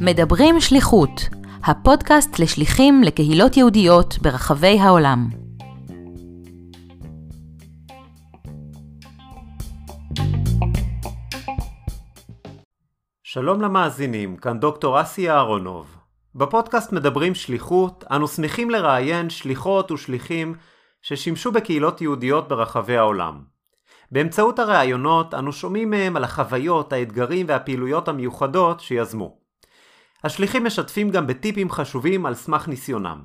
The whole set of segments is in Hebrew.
מדברים שליחות, הפודקאסט לשליחים לקהילות יהודיות ברחבי העולם. שלום למאזינים, כאן דוקטור אסי אהרונוב. בפודקאסט מדברים שליחות, אנו שמחים לראיין שליחות ושליחים ששימשו בקהילות יהודיות ברחבי העולם. באמצעות הראיונות אנו שומעים מהם על החוויות, האתגרים והפעילויות המיוחדות שיזמו. השליחים משתפים גם בטיפים חשובים על סמך ניסיונם.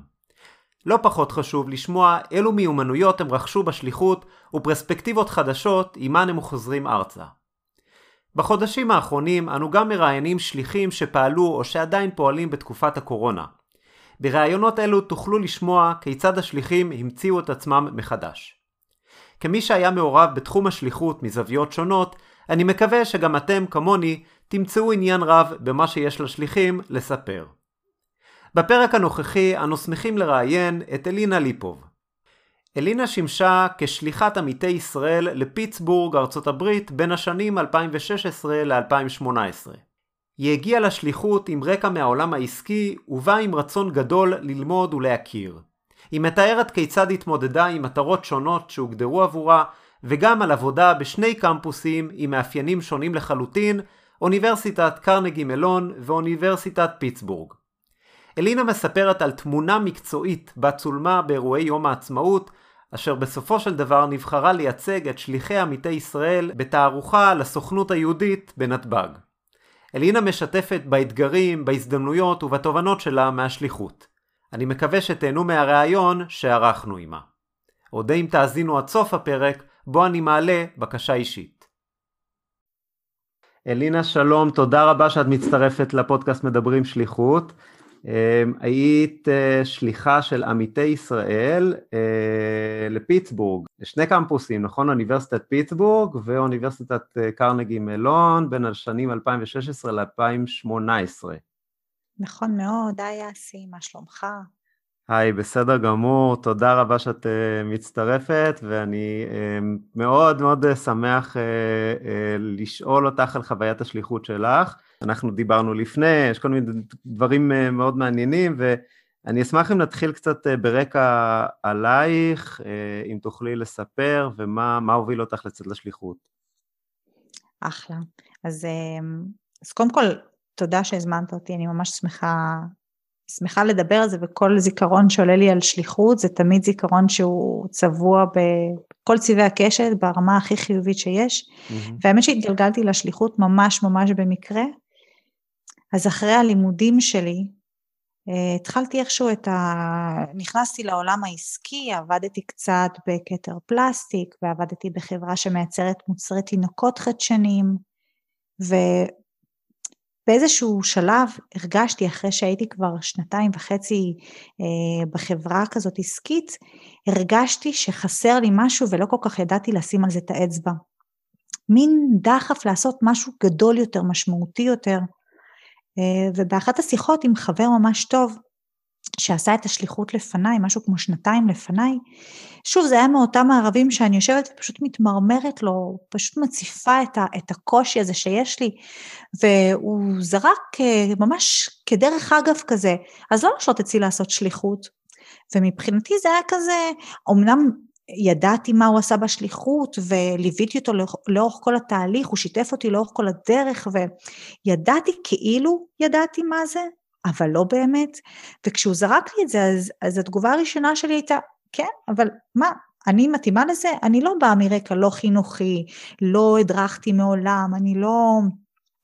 לא פחות חשוב לשמוע אילו מיומנויות הם רכשו בשליחות ופרספקטיבות חדשות עימן הם חוזרים ארצה. בחודשים האחרונים אנו גם מראיינים שליחים שפעלו או שעדיין פועלים בתקופת הקורונה. בראיונות אלו תוכלו לשמוע כיצד השליחים המציאו את עצמם מחדש. כמי שהיה מעורב בתחום השליחות מזוויות שונות, אני מקווה שגם אתם, כמוני, תמצאו עניין רב במה שיש לשליחים לספר. בפרק הנוכחי אנו שמחים לראיין את אלינה ליפוב. אלינה שימשה כשליחת עמיתי ישראל לפיטסבורג, ארצות הברית, בין השנים 2016 ל-2018. היא הגיעה לשליחות עם רקע מהעולם העסקי, ובאה עם רצון גדול ללמוד ולהכיר. היא מתארת כיצד התמודדה עם מטרות שונות שהוגדרו עבורה, וגם על עבודה בשני קמפוסים עם מאפיינים שונים לחלוטין, אוניברסיטת קרנגי מלון ואוניברסיטת פיטסבורג. אלינה מספרת על תמונה מקצועית בה צולמה באירועי יום העצמאות, אשר בסופו של דבר נבחרה לייצג את שליחי עמיתי ישראל בתערוכה לסוכנות היהודית בנתב"ג. אלינה משתפת באתגרים, בהזדמנויות ובתובנות שלה מהשליחות. אני מקווה שתהנו מהראיון שערכנו עימה. אודה אם תאזינו עד סוף הפרק, בו אני מעלה בקשה אישית. אלינה שלום, תודה רבה שאת מצטרפת לפודקאסט מדברים שליחות. אמ, היית אה, שליחה של עמיתי ישראל אה, לפיטסבורג, לשני קמפוסים, נכון? אוניברסיטת פיטסבורג ואוניברסיטת אה, קרנגי מלון בין השנים 2016 ל-2018. נכון מאוד, היי אסי, מה שלומך? היי, בסדר גמור, תודה רבה שאת uh, מצטרפת, ואני uh, מאוד מאוד uh, שמח uh, uh, לשאול אותך על חוויית השליחות שלך. אנחנו דיברנו לפני, יש כל מיני דברים uh, מאוד מעניינים, ואני אשמח אם נתחיל קצת uh, ברקע עלייך, uh, אם תוכלי לספר, ומה הוביל אותך לצאת לשליחות. אחלה. אז, אז קודם כל, תודה שהזמנת אותי, אני ממש שמחה, שמחה לדבר על זה, וכל זיכרון שעולה לי על שליחות זה תמיד זיכרון שהוא צבוע בכל צבעי הקשת ברמה הכי חיובית שיש. Mm-hmm. והאמת שהתגלגלתי לשליחות ממש ממש במקרה. אז אחרי הלימודים שלי, אה, התחלתי איכשהו את ה... נכנסתי לעולם העסקי, עבדתי קצת בכתר פלסטיק, ועבדתי בחברה שמייצרת מוצרי תינוקות חדשניים, ו... באיזשהו שלב הרגשתי, אחרי שהייתי כבר שנתיים וחצי אה, בחברה כזאת עסקית, הרגשתי שחסר לי משהו ולא כל כך ידעתי לשים על זה את האצבע. מין דחף לעשות משהו גדול יותר, משמעותי יותר. אה, ובאחת השיחות עם חבר ממש טוב, שעשה את השליחות לפניי, משהו כמו שנתיים לפניי, שוב, זה היה מאותם הערבים שאני יושבת ופשוט מתמרמרת לו, פשוט מציפה את, ה, את הקושי הזה שיש לי, והוא זרק אה, ממש כדרך אגב כזה, אז לא לשלוט אצלי לעשות שליחות. ומבחינתי זה היה כזה, אמנם ידעתי מה הוא עשה בשליחות וליוויתי אותו לאורך כל התהליך, הוא שיתף אותי לאורך כל הדרך וידעתי כאילו ידעתי מה זה, אבל לא באמת. וכשהוא זרק לי את זה, אז, אז התגובה הראשונה שלי הייתה, כן, אבל מה, אני מתאימה לזה? אני לא באה מרקע לא חינוכי, לא הדרכתי מעולם, אני לא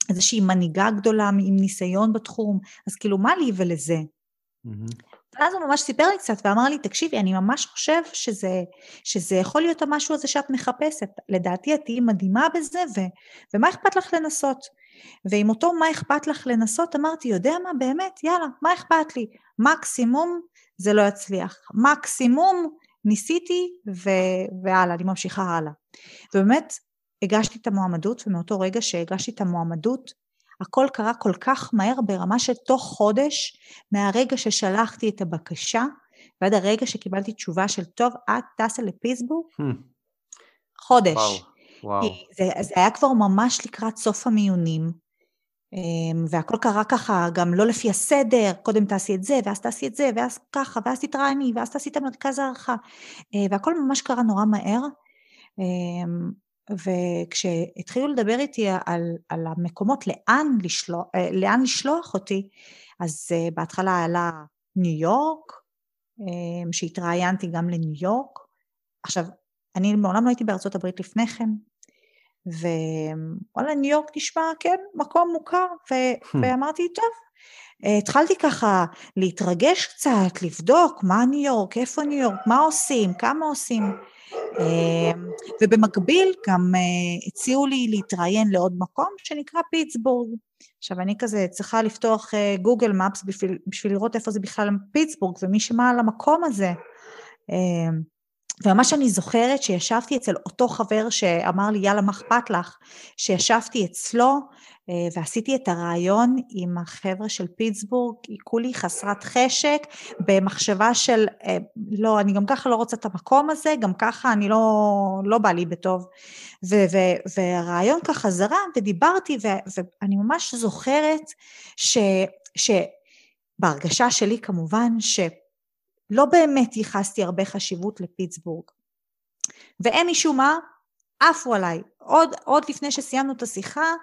איזושהי מנהיגה גדולה עם ניסיון בתחום, אז כאילו מה לי ולזה? Mm-hmm. ואז הוא ממש סיפר לי קצת ואמר לי, תקשיבי, אני ממש חושב שזה, שזה יכול להיות המשהו הזה שאת מחפשת. לדעתי את תהיי מדהימה בזה, ו, ומה אכפת לך לנסות? ועם אותו מה אכפת לך לנסות, אמרתי, יודע מה, באמת, יאללה, מה אכפת לי? מקסימום זה לא יצליח. מקסימום ניסיתי ו- והלאה, אני ממשיכה הלאה. ובאמת הגשתי את המועמדות, ומאותו רגע שהגשתי את המועמדות, הכל קרה כל כך מהר ברמה של תוך חודש, מהרגע ששלחתי את הבקשה, ועד הרגע שקיבלתי תשובה של טוב, את טסה לפיסבורג, hmm. חודש. Wow. וואו. זה, זה היה כבר ממש לקראת סוף המיונים, אמ, והכל קרה ככה, גם לא לפי הסדר, קודם תעשי את זה, ואז תעשי את זה, ואז ככה, ואז תתראייני, ואז תעשי את המרכז הערכה, אה, והכל ממש קרה נורא מהר. אמ, וכשהתחילו לדבר איתי על, על המקומות לאן לשלוח, אה, לאן לשלוח אותי, אז אה, בהתחלה עלה ניו יורק, אמ, שהתראיינתי גם לניו יורק. עכשיו, אני מעולם לא הייתי בארצות הברית לפני כן, ווואלה, ניו יורק נשמע, כן, מקום מוכר, ו... Hmm. ואמרתי, טוב. התחלתי ככה להתרגש קצת, לבדוק מה ניו יורק, איפה ניו יורק, מה עושים, כמה עושים. אמ, ובמקביל גם אה, הציעו לי להתראיין לעוד מקום שנקרא פיטסבורג. עכשיו, אני כזה צריכה לפתוח גוגל uh, מפס בשביל, בשביל לראות איפה זה בכלל פיטסבורג, ומי שמע על המקום הזה. Uh, וממש אני זוכרת שישבתי אצל אותו חבר שאמר לי, יאללה, מה אכפת לך? שישבתי אצלו אה, ועשיתי את הרעיון עם החבר'ה של פיטסבורג, כולי חסרת חשק, במחשבה של, אה, לא, אני גם ככה לא רוצה את המקום הזה, גם ככה אני לא, לא בא לי בטוב. ו- ו- והרעיון ככה זרם ודיברתי, ו- ואני ממש זוכרת ש... ש- בהרגשה שלי כמובן, ש... לא באמת ייחסתי הרבה חשיבות לפיטסבורג. והם משום מה עפו עליי. עוד, עוד לפני שסיימנו את השיחה,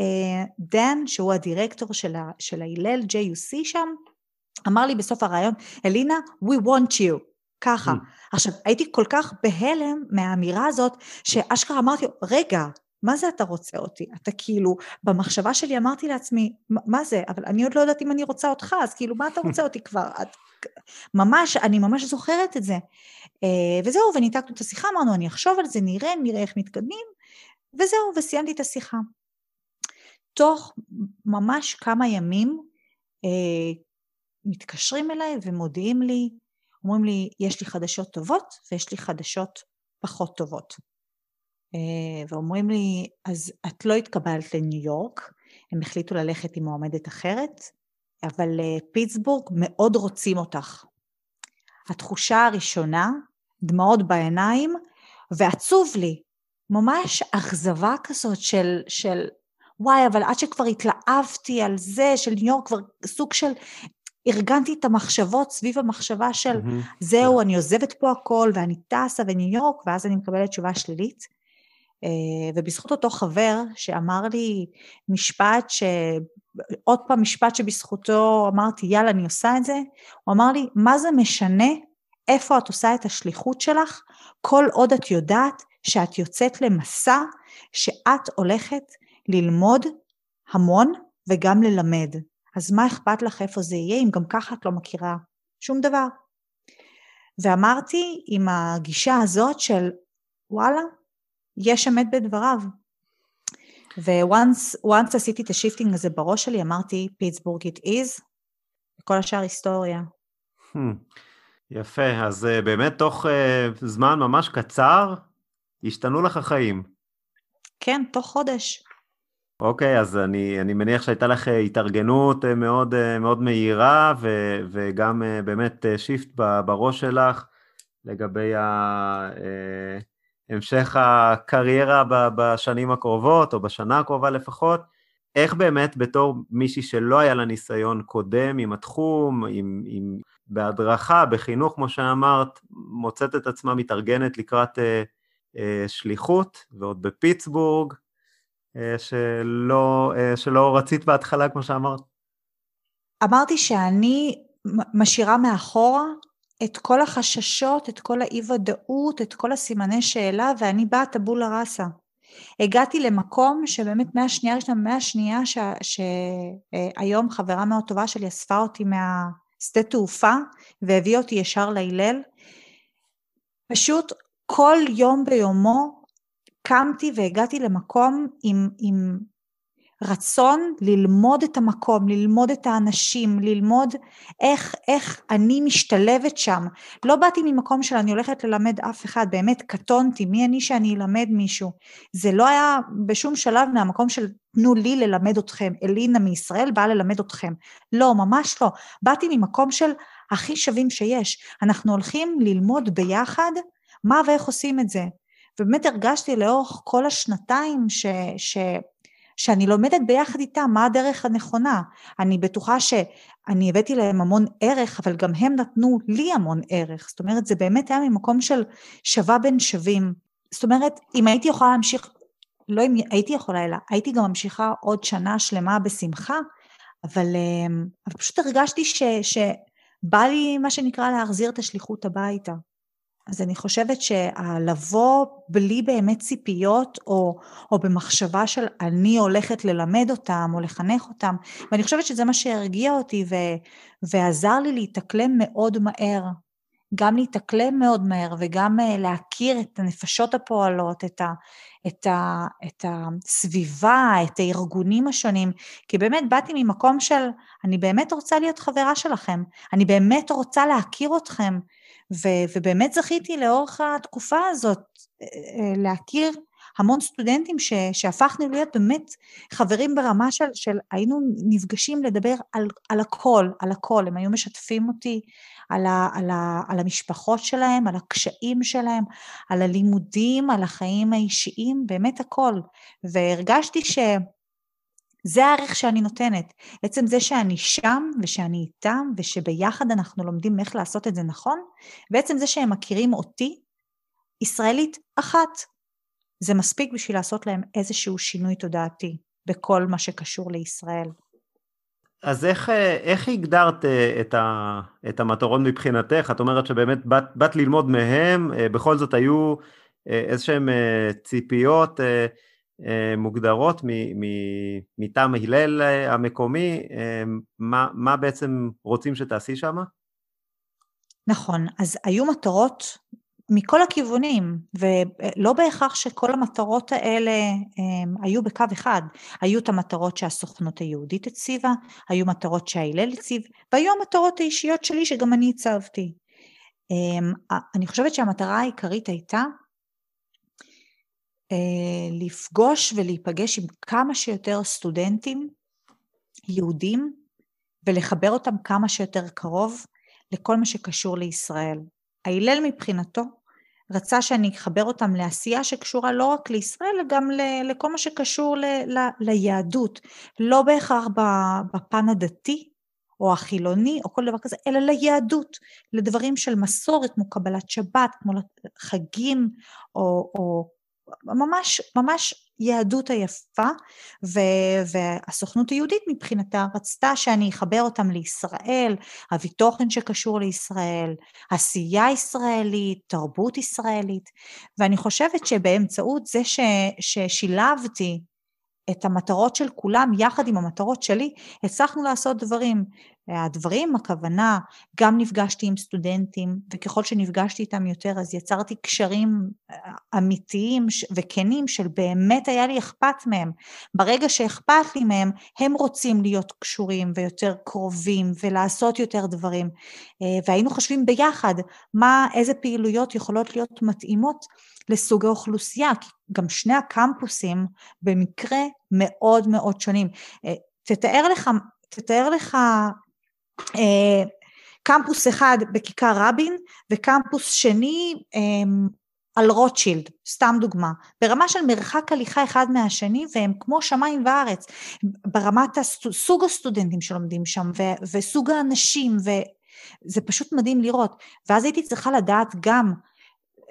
אה, דן, שהוא הדירקטור של ההלל JUC שם, אמר לי בסוף הרעיון, אלינה, we want you. ככה. Mm. עכשיו, הייתי כל כך בהלם מהאמירה הזאת, שאשכרה אמרתי, רגע, מה זה אתה רוצה אותי? אתה כאילו, במחשבה שלי אמרתי לעצמי, מה זה? אבל אני עוד לא יודעת אם אני רוצה אותך, אז כאילו, מה אתה רוצה אותי כבר? את, ממש, אני ממש זוכרת את זה. אה, וזהו, וניתקנו את השיחה, אמרנו, אני אחשוב על זה, נראה, נראה איך מתקדמים, וזהו, וסיימתי את השיחה. תוך ממש כמה ימים אה, מתקשרים אליי ומודיעים לי, אומרים לי, יש לי חדשות טובות ויש לי חדשות פחות טובות. אה, ואומרים לי, אז את לא התקבלת לניו יורק, הם החליטו ללכת עם מועמדת אחרת, אבל אה, פיטסבורג מאוד רוצים אותך. התחושה הראשונה, דמעות בעיניים, ועצוב לי, ממש אכזבה כזאת של, של וואי, אבל עד שכבר התלהבתי על זה, של ניו יורק, כבר סוג של, ארגנתי את המחשבות סביב המחשבה של mm-hmm. זהו, yeah. אני עוזבת פה הכל, ואני טסה וניו יורק, ואז אני מקבלת תשובה שלילית. אה, ובזכות אותו חבר שאמר לי משפט ש... עוד פעם משפט שבזכותו אמרתי, יאללה, אני עושה את זה, הוא אמר לי, מה זה משנה איפה את עושה את השליחות שלך, כל עוד את יודעת שאת יוצאת למסע, שאת הולכת ללמוד המון וגם ללמד. אז מה אכפת לך איפה זה יהיה, אם גם ככה את לא מכירה שום דבר. ואמרתי עם הגישה הזאת של וואלה, יש אמת בדבריו. once עשיתי את ה-shifting הזה בראש שלי, אמרתי פיטסבורג it is, וכל השאר היסטוריה. Hmm. יפה, אז uh, באמת תוך uh, זמן ממש קצר השתנו לך חיים. כן, תוך חודש. אוקיי, אז אני, אני מניח שהייתה לך התארגנות מאוד, מאוד מהירה ו, וגם באמת שיפט בראש שלך לגבי ה... המשך הקריירה בשנים הקרובות, או בשנה הקרובה לפחות, איך באמת בתור מישהי שלא היה לה ניסיון קודם עם התחום, עם, עם, בהדרכה, בחינוך, כמו שאמרת, מוצאת את עצמה מתארגנת לקראת אה, אה, שליחות, ועוד בפיטסבורג, אה, שלא, אה, שלא רצית בהתחלה, כמו שאמרת? אמרתי שאני משאירה מאחורה את כל החששות, את כל האי-ודאות, את כל הסימני שאלה, ואני באה טבולה ראסה. הגעתי למקום שבאמת מהשנייה הראשונה, מהשנייה שהיום חברה מאוד טובה שלי אספה אותי מהשדה תעופה והביאה אותי ישר להלל, פשוט כל יום ביומו קמתי והגעתי למקום עם, עם רצון ללמוד את המקום, ללמוד את האנשים, ללמוד איך, איך אני משתלבת שם. לא באתי ממקום של אני הולכת ללמד אף אחד, באמת קטונתי, מי אני שאני אלמד מישהו. זה לא היה בשום שלב מהמקום של תנו לי ללמד אתכם, אלינה מישראל באה ללמד אתכם. לא, ממש לא. באתי ממקום של הכי שווים שיש. אנחנו הולכים ללמוד ביחד מה ואיך עושים את זה. ובאמת הרגשתי לאורך כל השנתיים ש, ש, שאני לומדת ביחד איתם מה הדרך הנכונה. אני בטוחה שאני הבאתי להם המון ערך, אבל גם הם נתנו לי המון ערך. זאת אומרת, זה באמת היה ממקום של שווה בין שווים. זאת אומרת, אם הייתי יכולה להמשיך, לא אם הייתי יכולה, אלא הייתי גם ממשיכה עוד שנה שלמה בשמחה, אבל, אמ, אבל פשוט הרגשתי ש, שבא לי, מה שנקרא, להחזיר את השליחות הביתה. אז אני חושבת שלבוא בלי באמת ציפיות, או, או במחשבה של אני הולכת ללמד אותם, או לחנך אותם, ואני חושבת שזה מה שהרגיע אותי ו, ועזר לי להתאקלם מאוד מהר. גם להתאקלם מאוד מהר וגם אה, להכיר את הנפשות הפועלות, את, ה, את, ה, את הסביבה, את הארגונים השונים, כי באמת באתי ממקום של, אני באמת רוצה להיות חברה שלכם, אני באמת רוצה להכיר אתכם, ו- ובאמת זכיתי לאורך התקופה הזאת אה, אה, להכיר המון סטודנטים ש- שהפכנו להיות באמת חברים ברמה של, של היינו נפגשים לדבר על, על הכל, על הכל, הם היו משתפים אותי על, ה, על, ה, על המשפחות שלהם, על הקשיים שלהם, על הלימודים, על החיים האישיים, באמת הכל. והרגשתי ש... זה הערך שאני נותנת. עצם זה שאני שם ושאני איתם ושביחד אנחנו לומדים איך לעשות את זה נכון, ועצם זה שהם מכירים אותי, ישראלית אחת. זה מספיק בשביל לעשות להם איזשהו שינוי תודעתי בכל מה שקשור לישראל. אז איך, איך הגדרת אה, את, ה, את המטרות מבחינתך? את אומרת שבאמת באת, באת ללמוד מהם, אה, בכל זאת היו אה, איזשהם ציפיות מוגדרות מטעם הלל המקומי, מה, מה בעצם רוצים שתעשי שם? נכון, אז היו מטרות מכל הכיוונים, ולא בהכרח שכל המטרות האלה היו בקו אחד. היו את המטרות שהסוכנות היהודית הציבה, היו מטרות שההלל הציב, והיו המטרות האישיות שלי שגם אני הצבתי. אני חושבת שהמטרה העיקרית הייתה אה, לפגוש ולהיפגש עם כמה שיותר סטודנטים יהודים ולחבר אותם כמה שיותר קרוב לכל מה שקשור לישראל. ההלל מבחינתו רצה שאני אחבר אותם לעשייה שקשורה לא רק לישראל, אלא גם לכל מה שקשור ל, ל, ליהדות, לא בהכרח בפן הדתי או החילוני או כל דבר כזה, אלא ליהדות, לדברים של מסורת כמו קבלת שבת, כמו חגים או, או ממש, ממש יהדות היפה, ו, והסוכנות היהודית מבחינתה רצתה שאני אחבר אותם לישראל, אביא תוכן שקשור לישראל, עשייה ישראלית, תרבות ישראלית, ואני חושבת שבאמצעות זה ש, ששילבתי את המטרות של כולם יחד עם המטרות שלי, הצלחנו לעשות דברים. הדברים, הכוונה, גם נפגשתי עם סטודנטים, וככל שנפגשתי איתם יותר, אז יצרתי קשרים אה, אמיתיים וכנים של באמת היה לי אכפת מהם. ברגע שאכפת לי מהם, הם רוצים להיות קשורים ויותר קרובים ולעשות יותר דברים. אה, והיינו חושבים ביחד מה, איזה פעילויות יכולות להיות מתאימות לסוג האוכלוסייה, כי גם שני הקמפוסים במקרה מאוד מאוד שונים. אה, תתאר לך, תתאר לך קמפוס אחד בכיכר רבין וקמפוס שני אה, על רוטשילד, סתם דוגמה, ברמה של מרחק הליכה אחד מהשני והם כמו שמיים וארץ, ברמת סוג הסטודנטים שלומדים שם ו, וסוג האנשים וזה פשוט מדהים לראות, ואז הייתי צריכה לדעת גם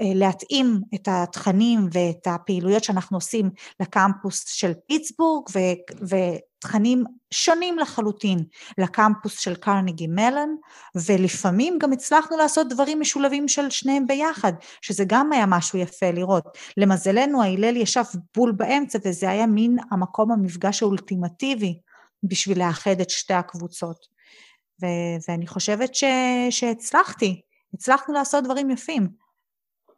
אה, להתאים את התכנים ואת הפעילויות שאנחנו עושים לקמפוס של פיטסבורג ו- ותכנים שונים לחלוטין לקמפוס של קרנגי מלן ולפעמים גם הצלחנו לעשות דברים משולבים של שניהם ביחד שזה גם היה משהו יפה לראות. למזלנו ההלל ישב בול באמצע וזה היה מין המקום המפגש האולטימטיבי בשביל לאחד את שתי הקבוצות ו- ואני חושבת ש- שהצלחתי, הצלחנו לעשות דברים יפים.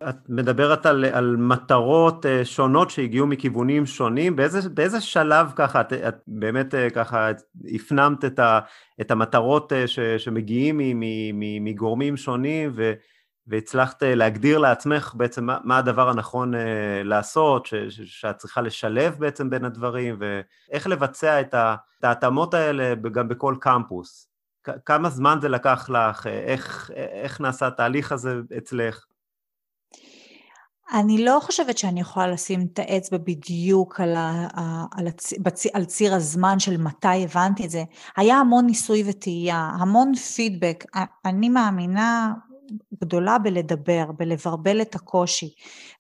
את מדברת על, על מטרות אה, שונות שהגיעו מכיוונים שונים, באיזה, באיזה שלב ככה את, את באמת אה, ככה הפנמת את, ה, את המטרות אה, ש, שמגיעים מגורמים שונים ו, והצלחת להגדיר לעצמך בעצם מה, מה הדבר הנכון לעשות, ש, ש, שאת צריכה לשלב בעצם בין הדברים ואיך לבצע את ההתאמות האלה גם בכל קמפוס. כמה זמן זה לקח לך, איך, איך נעשה התהליך הזה אצלך? אני לא חושבת שאני יכולה לשים את האצבע בדיוק על, ה, על, הצ, על ציר הזמן של מתי הבנתי את זה. היה המון ניסוי וטעייה, המון פידבק. אני מאמינה גדולה בלדבר, בלברבל את הקושי.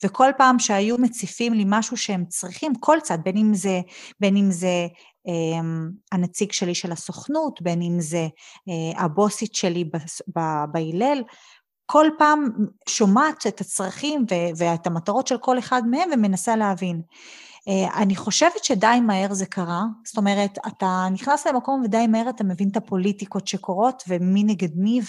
וכל פעם שהיו מציפים לי משהו שהם צריכים, כל צד, בין אם זה, בין אם זה אה, הנציג שלי של הסוכנות, בין אם זה אה, הבוסית שלי בהלל, כל פעם שומעת את הצרכים ואת המטרות של כל אחד מהם ומנסה להבין. אה, אני חושבת שדי מהר זה קרה, זאת אומרת, אתה נכנס למקום ודי מהר אתה מבין את הפוליטיקות שקורות ומי נגד מי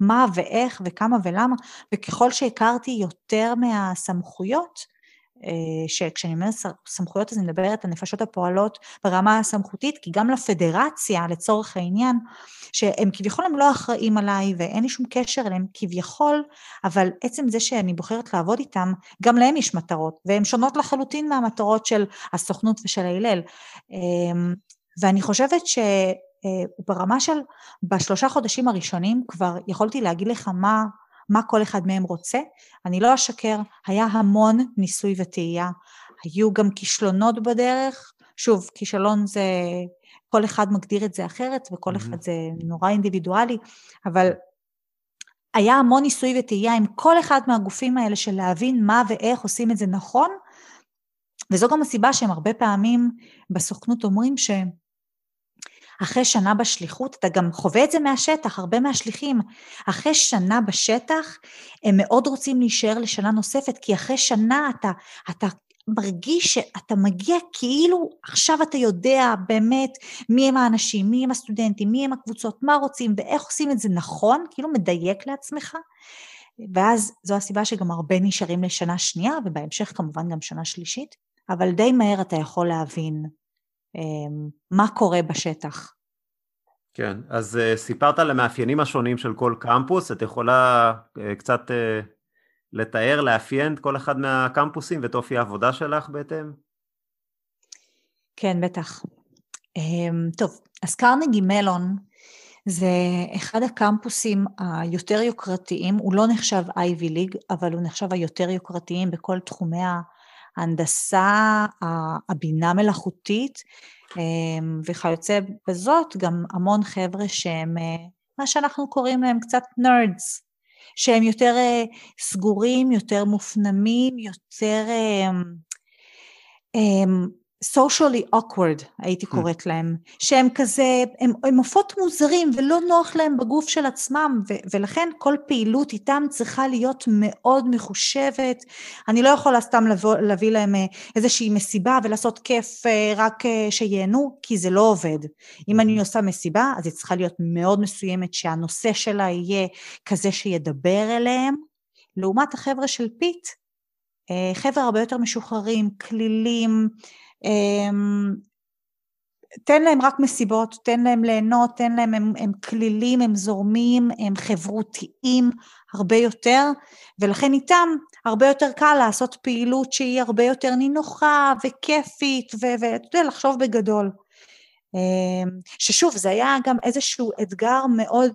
ומה ואיך וכמה ולמה, וככל שהכרתי יותר מהסמכויות, שכשאני אומרת סמכויות אז אני מדברת על נפשות הפועלות ברמה הסמכותית, כי גם לפדרציה לצורך העניין, שהם כביכול הם לא אחראים עליי ואין לי שום קשר אליהם כביכול, אבל עצם זה שאני בוחרת לעבוד איתם, גם להם יש מטרות, והן שונות לחלוטין מהמטרות של הסוכנות ושל ההלל. אמ, ואני חושבת ש... אה, ברמה של, בשלושה חודשים הראשונים כבר יכולתי להגיד לך מה מה כל אחד מהם רוצה. אני לא אשקר, היה המון ניסוי וטעייה, היו גם כישלונות בדרך, שוב, כישלון זה, כל אחד מגדיר את זה אחרת וכל mm-hmm. אחד זה נורא אינדיבידואלי, אבל היה המון ניסוי וטעייה עם כל אחד מהגופים האלה של להבין מה ואיך עושים את זה נכון, וזו גם הסיבה שהם הרבה פעמים בסוכנות אומרים שהם אחרי שנה בשליחות, אתה גם חווה את זה מהשטח, הרבה מהשליחים, אחרי שנה בשטח, הם מאוד רוצים להישאר לשנה נוספת, כי אחרי שנה אתה, אתה מרגיש שאתה מגיע כאילו עכשיו אתה יודע באמת מי הם האנשים, מי הם הסטודנטים, מי הם הקבוצות, מה רוצים ואיך עושים את זה נכון, כאילו מדייק לעצמך. ואז זו הסיבה שגם הרבה נשארים לשנה שנייה, ובהמשך כמובן גם שנה שלישית, אבל די מהר אתה יכול להבין מה קורה בשטח. כן, אז uh, סיפרת על המאפיינים השונים של כל קמפוס, את יכולה uh, קצת uh, לתאר, לאפיין את כל אחד מהקמפוסים ואת אופי העבודה שלך בהתאם? כן, בטח. Um, טוב, אז קרנגי מלון זה אחד הקמפוסים היותר יוקרתיים, הוא לא נחשב אייבי ליג, אבל הוא נחשב היותר יוקרתיים בכל תחומי ההנדסה, הבינה מלאכותית, אמ, וכיוצא בזאת גם המון חבר'ה שהם אה, מה שאנחנו קוראים להם קצת נרדס, שהם יותר אה, סגורים, יותר מופנמים, יותר אמ, אמ, socially awkward, הייתי mm. קוראת להם, שהם כזה, הם, הם עופות מוזרים ולא נוח להם בגוף של עצמם, ו, ולכן כל פעילות איתם צריכה להיות מאוד מחושבת. אני לא יכולה סתם לבוא, להביא להם אה, איזושהי מסיבה ולעשות כיף אה, רק אה, שייהנו, כי זה לא עובד. אם אני mm-hmm. עושה מסיבה, אז היא צריכה להיות מאוד מסוימת, שהנושא שלה יהיה כזה שידבר אליהם. לעומת החבר'ה של פיט, חבר'ה הרבה יותר משוחררים, כלילים, תן להם רק מסיבות, תן להם ליהנות, תן להם, הם, הם כלילים, הם זורמים, הם חברותיים הרבה יותר, ולכן איתם הרבה יותר קל לעשות פעילות שהיא הרבה יותר נינוחה וכיפית, ואתה יודע, לחשוב בגדול. אמ, ששוב, זה היה גם איזשהו אתגר מאוד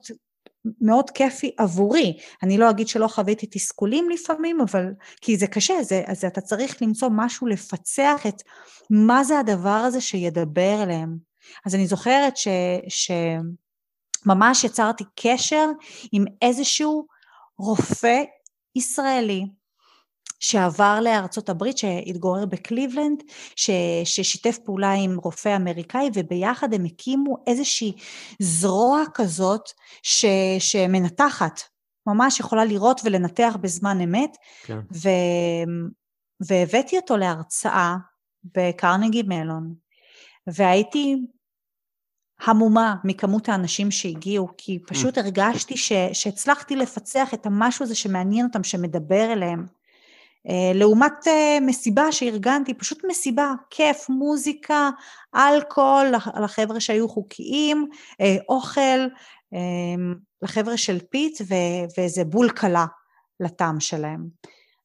מאוד כיפי עבורי. אני לא אגיד שלא חוויתי תסכולים לפעמים, אבל כי זה קשה, זה, אז אתה צריך למצוא משהו לפצח את מה זה הדבר הזה שידבר אליהם. אז אני זוכרת ש, שממש יצרתי קשר עם איזשהו רופא ישראלי שעבר לארצות הברית, שהתגורר בקליבלנד, ש, ששיתף פעולה עם רופא אמריקאי, וביחד הם הקימו איזושהי זרוע כזאת ש, שמנתחת, ממש יכולה לראות ולנתח בזמן אמת, כן. ו, והבאתי אותו להרצאה בקרנגי מלון, והייתי המומה מכמות האנשים שהגיעו, כי פשוט ממ. הרגשתי ש, שהצלחתי לפצח את המשהו הזה שמעניין אותם, שמדבר אליהם. אה, לעומת אה, מסיבה שארגנתי, פשוט מסיבה, כיף, מוזיקה, אלכוהול, לחבר'ה שהיו חוקיים, אה, אוכל, לחבר'ה של פיט וזה בול קלע לטעם שלהם.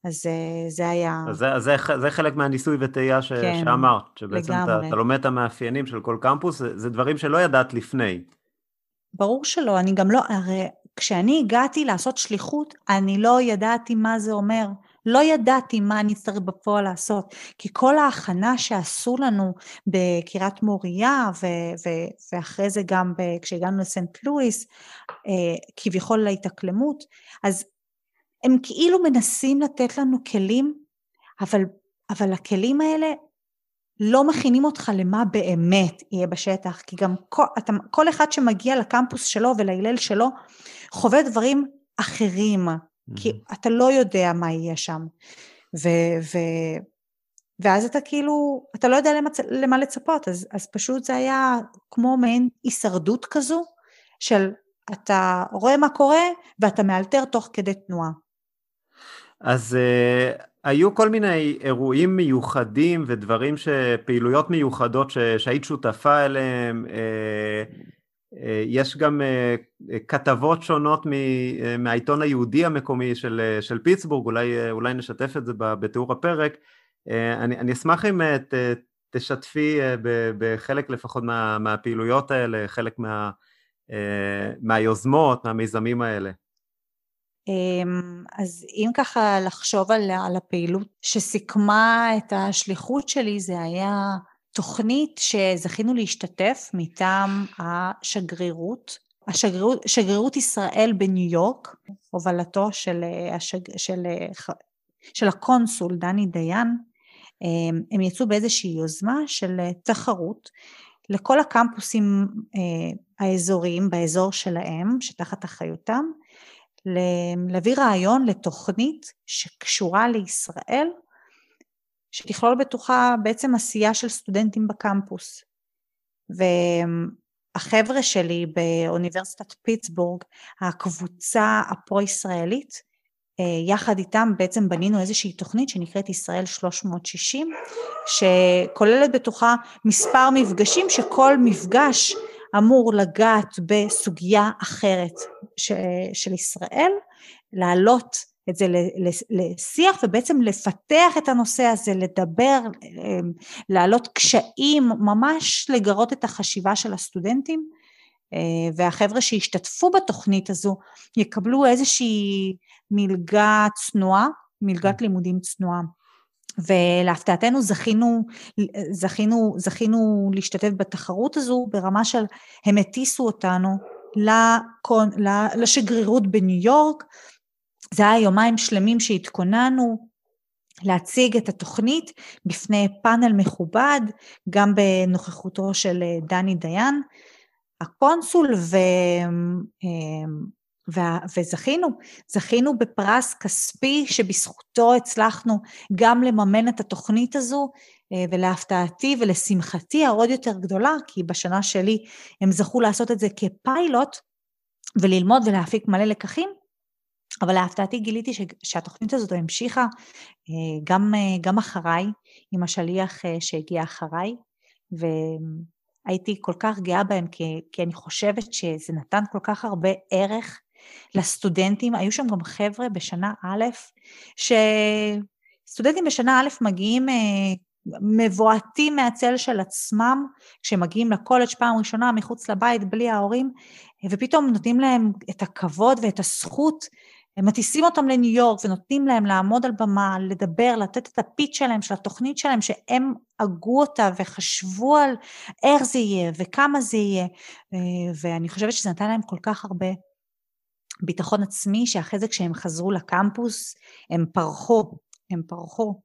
אז זה היה... אז זה, זה, זה חלק מהניסוי וטעייה ש... כן, שאמרת, שבעצם אתה, אתה לומד את המאפיינים של כל קמפוס, זה, זה דברים שלא ידעת לפני. ברור שלא, אני גם לא, הרי כשאני הגעתי לעשות שליחות, אני לא ידעתי מה זה אומר. לא ידעתי מה אני צריך בפועל לעשות, כי כל ההכנה שעשו לנו בקריית מוריה, ו- ו- ואחרי זה גם ב- כשהגענו לסנט לואיס, אה, כביכול להתאקלמות, אז הם כאילו מנסים לתת לנו כלים, אבל, אבל הכלים האלה לא מכינים אותך למה באמת יהיה בשטח, כי גם כל, אתה, כל אחד שמגיע לקמפוס שלו ולהלל שלו, חווה דברים אחרים. כי אתה לא יודע מה יהיה שם. ו, ו, ואז אתה כאילו, אתה לא יודע למה, למה לצפות, אז, אז פשוט זה היה כמו מעין הישרדות כזו, של אתה רואה מה קורה ואתה מאלתר תוך כדי תנועה. אז uh, היו כל מיני אירועים מיוחדים ודברים, פעילויות מיוחדות ש, שהיית שותפה אליהם, uh, יש גם uh, כתבות שונות מהעיתון היהודי המקומי של, של פיטסבורג, אולי, אולי נשתף את זה בתיאור הפרק. אני, אני אשמח אם ת, תשתפי בחלק לפחות מה, מהפעילויות האלה, חלק מה, מהיוזמות, מהמיזמים האלה. אמ, אז אם ככה לחשוב על, על הפעילות שסיכמה את השליחות שלי, זה היה תוכנית שזכינו להשתתף מטעם השגרירות, השגרירות, שגרירות ישראל בניו יורק, הובלתו של, השג, של, של הקונסול דני דיין, אמ, הם יצאו באיזושהי יוזמה של תחרות לכל הקמפוסים אה, האזוריים באזור שלהם, שתחת אחריותם, להביא רעיון לתוכנית שקשורה לישראל, שתכלול בתוכה בעצם עשייה של סטודנטים בקמפוס. והחבר'ה שלי באוניברסיטת פיטסבורג, הקבוצה הפרו-ישראלית, אה, יחד איתם בעצם בנינו איזושהי תוכנית שנקראת ישראל 360, שכוללת בתוכה מספר מפגשים שכל מפגש אמור לגעת בסוגיה אחרת ש, של ישראל, להעלות את זה לשיח ובעצם לפתח את הנושא הזה, לדבר, אמ, להעלות קשיים, ממש לגרות את החשיבה של הסטודנטים. אה, והחבר'ה שהשתתפו בתוכנית הזו יקבלו איזושהי מלגה צנועה, מלגת לימודים צנועה. ולהפתעתנו זכינו, זכינו, זכינו להשתתף בתחרות הזו ברמה של הם הטיסו אותנו לשגרירות בניו יורק, זה היה יומיים שלמים שהתכוננו להציג את התוכנית בפני פאנל מכובד, גם בנוכחותו של דני דיין, הקונסול, ו... וזכינו, זכינו בפרס כספי שבזכותו הצלחנו גם לממן את התוכנית הזו, אה, ולהפתעתי ולשמחתי העוד יותר גדולה, כי בשנה שלי הם זכו לעשות את זה כפיילוט וללמוד ולהפיק מלא לקחים, אבל להפתעתי גיליתי ש, שהתוכנית הזאת המשיכה אה, גם, אה, גם אחריי, עם השליח שהגיע אחריי, והייתי כל כך גאה בהם, כי, כי אני חושבת שזה נתן כל כך הרבה ערך לסטודנטים, היו שם גם חבר'ה בשנה א', שסטודנטים בשנה א' מגיעים אה, מבועטים מהצל של עצמם, כשהם מגיעים לקולג' פעם ראשונה מחוץ לבית בלי ההורים, ופתאום נותנים להם את הכבוד ואת הזכות, הם מטיסים אותם לניו יורק ונותנים להם לעמוד על במה, לדבר, לתת את הפיץ שלהם, של התוכנית שלהם, שהם הגו אותה וחשבו על איך זה יהיה וכמה זה יהיה, אה, ואני חושבת שזה נתן להם כל כך הרבה ביטחון עצמי, שאחרי זה כשהם חזרו לקמפוס, הם פרחו, הם פרחו.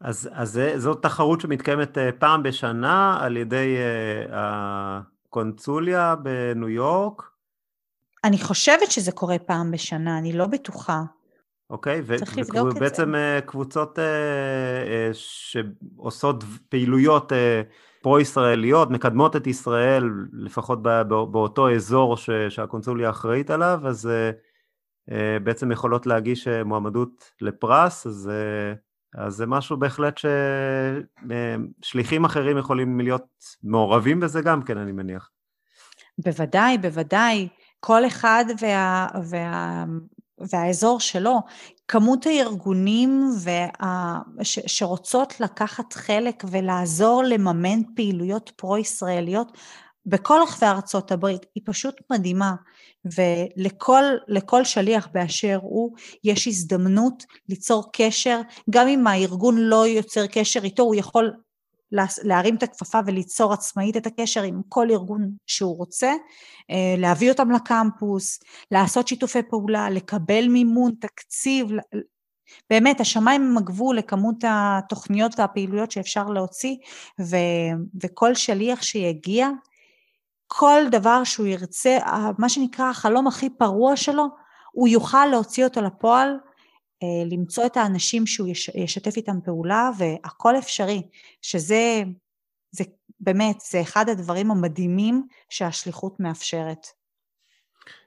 אז, אז זאת תחרות שמתקיימת אה, פעם בשנה על ידי uh, הקונסוליה בניו יורק? אני חושבת שזה קורה פעם בשנה, אני לא בטוחה. אוקיי, okay, ובעצם אה, קבוצות uh, uh, שעושות פעילויות uh, פרו-ישראליות, מקדמות את ישראל, לפחות באותו אזור ש, שהקונסוליה אחראית עליו, אז uh, uh, בעצם יכולות להגיש מועמדות לפרס, אז, uh, אז זה משהו בהחלט ששליחים uh, אחרים יכולים להיות מעורבים בזה גם כן, אני מניח. בוודאי, בוודאי. כל אחד וה, וה, והאזור שלו, כמות הארגונים וה... ש... שרוצות לקחת חלק ולעזור לממן פעילויות פרו-ישראליות בכל רחבי ארצות הברית, היא פשוט מדהימה, ולכל שליח באשר הוא, יש הזדמנות ליצור קשר, גם אם הארגון לא יוצר קשר איתו, הוא יכול להרים את הכפפה וליצור עצמאית את הקשר עם כל ארגון שהוא רוצה, אה, להביא אותם לקמפוס, לעשות שיתופי פעולה, לקבל מימון, תקציב, באמת, השמיים הם הגבול לכמות התוכניות והפעילויות שאפשר להוציא, ו, וכל שליח שיגיע, כל דבר שהוא ירצה, מה שנקרא החלום הכי פרוע שלו, הוא יוכל להוציא אותו לפועל, למצוא את האנשים שהוא ישתף איתם פעולה, והכל אפשרי, שזה זה, באמת, זה אחד הדברים המדהימים שהשליחות מאפשרת.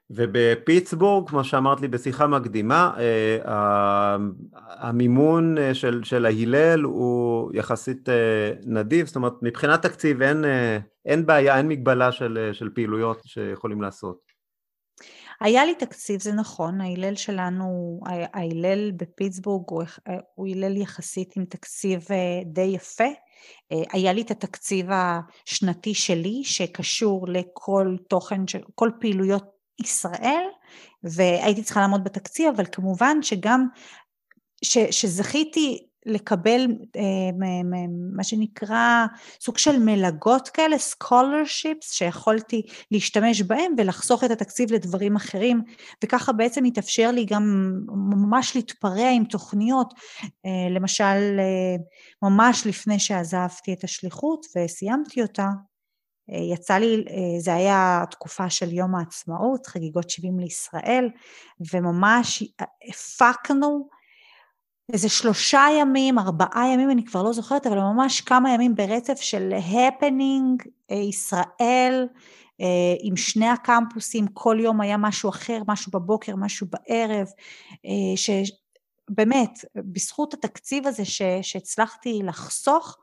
ובפיטסבורג, כמו שאמרת לי בשיחה מקדימה, אה, המימון אה, של, של ההלל הוא יחסית אה, נדיב, זאת אומרת מבחינת תקציב אין, אין בעיה, אין מגבלה של, של פעילויות שיכולים לעשות. היה לי תקציב, זה נכון, ההלל שלנו, ההלל בפיטסבורג הוא הלל יחסית עם תקציב די יפה. היה לי את התקציב השנתי שלי שקשור לכל תוכן, כל פעילויות ישראל, והייתי צריכה לעמוד בתקציב, אבל כמובן שגם, ש, שזכיתי לקבל אה, מה שנקרא סוג של מלגות כאלה, scholarships, שיכולתי להשתמש בהם ולחסוך את התקציב לדברים אחרים, וככה בעצם התאפשר לי גם ממש להתפרע עם תוכניות, אה, למשל אה, ממש לפני שעזבתי את השליחות וסיימתי אותה, יצא לי, זה היה תקופה של יום העצמאות, חגיגות 70 לישראל, וממש הפקנו איזה שלושה ימים, ארבעה ימים, אני כבר לא זוכרת, אבל ממש כמה ימים ברצף של הפנינג אה, ישראל, עם שני הקמפוסים, כל יום היה משהו אחר, משהו בבוקר, משהו בערב, ש... באמת, בזכות התקציב הזה ש, שהצלחתי לחסוך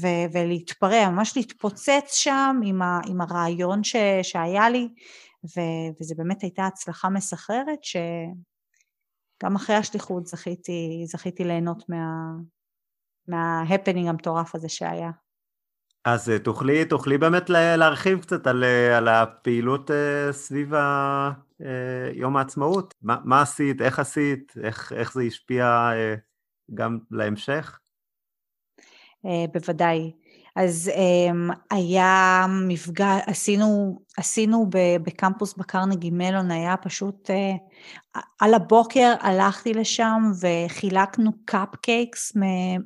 ו, ולהתפרע, ממש להתפוצץ שם עם, ה, עם הרעיון ש, שהיה לי, ו, וזה באמת הייתה הצלחה מסחררת, שגם אחרי השליחות זכיתי, זכיתי ליהנות מה, מההפנינג המטורף הזה שהיה. אז אה, תוכלי, תוכלי באמת להרחיב קצת על, אה, על הפעילות אה, סביב יום העצמאות? מה, מה עשית, איך עשית, איך, איך זה השפיע גם להמשך? בוודאי. אז היה מפגע, עשינו, עשינו בקמפוס בקרנגי מלון, היה פשוט על הבוקר הלכתי לשם וחילקנו קפקייקס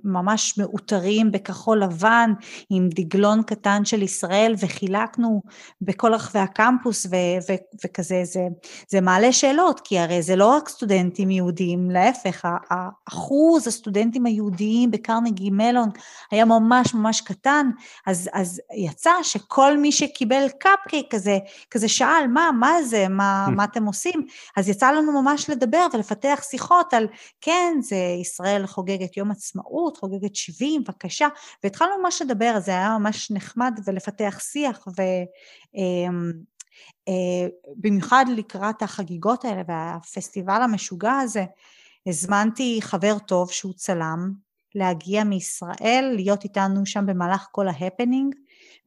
ממש מאותרים בכחול לבן עם דגלון קטן של ישראל וחילקנו בכל רחבי הקמפוס ו- ו- וכזה זה, זה מעלה שאלות כי הרי זה לא רק סטודנטים יהודים, להפך האחוז הסטודנטים היהודיים בקרנגי מלון היה ממש ממש קטן. אז, אז יצא שכל מי שקיבל קפקייק כזה, כזה שאל מה, מה זה, מה, מה אתם עושים? אז יצא לנו ממש לדבר ולפתח שיחות על, כן, זה ישראל חוגגת יום עצמאות, חוגגת 70, בבקשה, והתחלנו ממש לדבר, זה היה ממש נחמד ולפתח שיח, ו... אמ, אה, במיוחד לקראת החגיגות האלה והפסטיבל המשוגע הזה, הזמנתי חבר טוב שהוא צלם, להגיע מישראל, להיות איתנו שם במהלך כל ההפנינג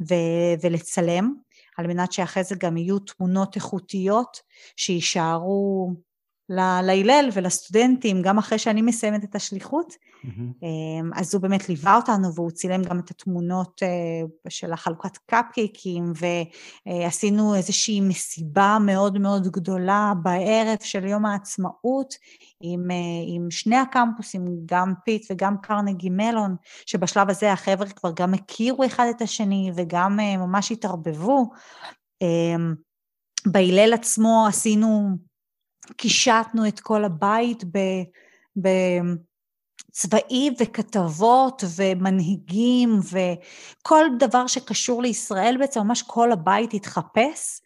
ו- ולצלם, על מנת שאחרי זה גם יהיו תמונות איכותיות שיישארו להלל ולסטודנטים, גם אחרי שאני מסיימת את השליחות. Mm-hmm. אז הוא באמת ליווה אותנו והוא צילם גם את התמונות אה, של החלוקת קפקייקים ועשינו איזושהי מסיבה מאוד מאוד גדולה בערב של יום העצמאות עם, אה, עם שני הקמפוסים, גם פיט וגם קרנגי מלון, שבשלב הזה החבר'ה כבר גם הכירו אחד את השני וגם אה, ממש התערבבו. בהלל עצמו עשינו קישטנו את כל הבית בצבעים וכתבות ומנהיגים וכל דבר שקשור לישראל בעצם, ממש כל הבית התחפש.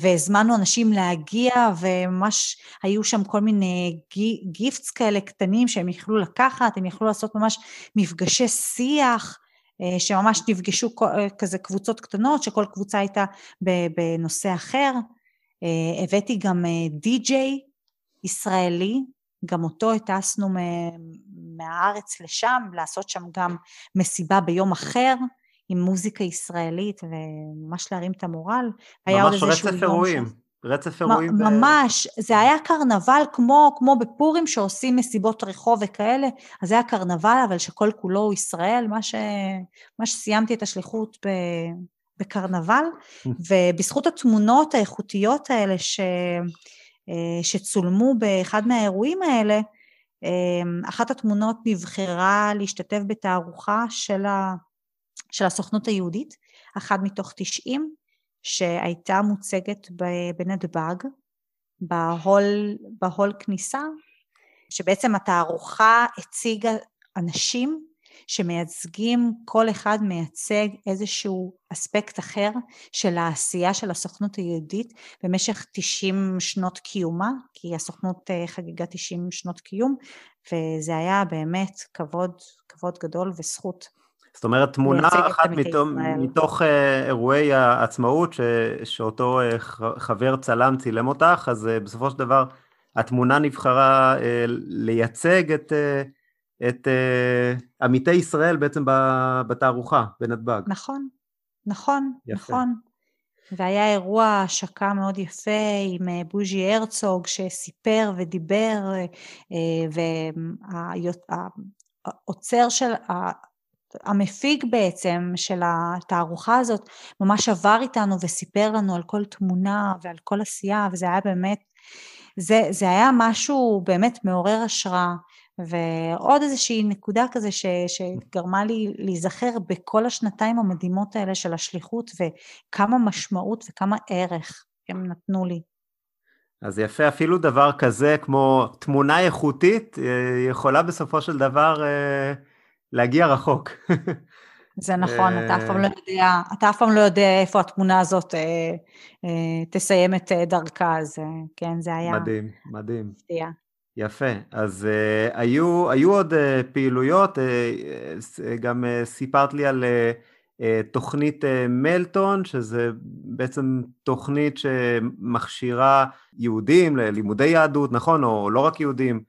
והזמנו אנשים להגיע, וממש היו שם כל מיני גיפטס כאלה קטנים שהם יכלו לקחת, הם יכלו לעשות ממש מפגשי שיח, אה, שממש נפגשו אה, כזה קבוצות קטנות, שכל קבוצה הייתה בנושא אחר. אה, הבאתי גם די-ג'יי אה, ישראלי, גם אותו הטסנו מהארץ לשם, לעשות שם גם מסיבה ביום אחר, עם מוזיקה ישראלית וממש להרים את המורל. ממש רצף אירועים. ש... רצף אירועים. ממש, ב... זה היה קרנבל כמו, כמו בפורים שעושים מסיבות רחוב וכאלה, אז זה היה קרנבל, אבל שכל כולו הוא ישראל, מה, ש... מה שסיימתי את השליחות ב... בקרנבל, ובזכות התמונות האיכותיות האלה ש... אה, שצולמו באחד מהאירועים האלה, אה, אחת התמונות נבחרה להשתתף בתערוכה של, ה... של הסוכנות היהודית, אחת מתוך תשעים, שהייתה מוצגת בנתב"ג, בהול, בהול כניסה, שבעצם התערוכה הציגה אנשים שמייצגים, כל אחד מייצג איזשהו אספקט אחר של העשייה של הסוכנות היהודית במשך 90 שנות קיומה, כי הסוכנות אה, חגגה 90 שנות קיום, וזה היה באמת כבוד, כבוד גדול וזכות. זאת אומרת, תמונה אחת מתוך, מתוך אה, אירועי העצמאות ש, שאותו אה, חבר צלם צילם אותך, אז אה, בסופו של דבר התמונה נבחרה לייצג את, את עמיתי ישראל בעצם בתערוכה בנתב"ג. נכון, נכון, יפה. נכון. והיה אירוע השקה מאוד יפה עם בוז'י הרצוג שסיפר ודיבר, והעוצר של, המפיק בעצם של התערוכה הזאת ממש עבר איתנו וסיפר לנו על כל תמונה ועל כל עשייה וזה היה באמת, זה, זה היה משהו באמת מעורר השראה ועוד איזושהי נקודה כזה ש, שגרמה לי להיזכר בכל השנתיים המדהימות האלה של השליחות וכמה משמעות וכמה ערך הם נתנו לי. אז יפה, אפילו דבר כזה כמו תמונה איכותית אה, יכולה בסופו של דבר אה, להגיע רחוק. זה נכון, אתה אף פעם לא יודע, אתה אף פעם לא יודע איפה התמונה הזאת אה, אה, תסיים את אה, דרכה, אז אה, כן, זה היה... מדהים, מדהים. יפה, אז uh, היו, היו עוד uh, פעילויות, uh, uh, גם uh, סיפרת לי על uh, uh, תוכנית uh, מלטון, שזה בעצם תוכנית שמכשירה יהודים ללימודי יהדות, נכון? או לא רק יהודים,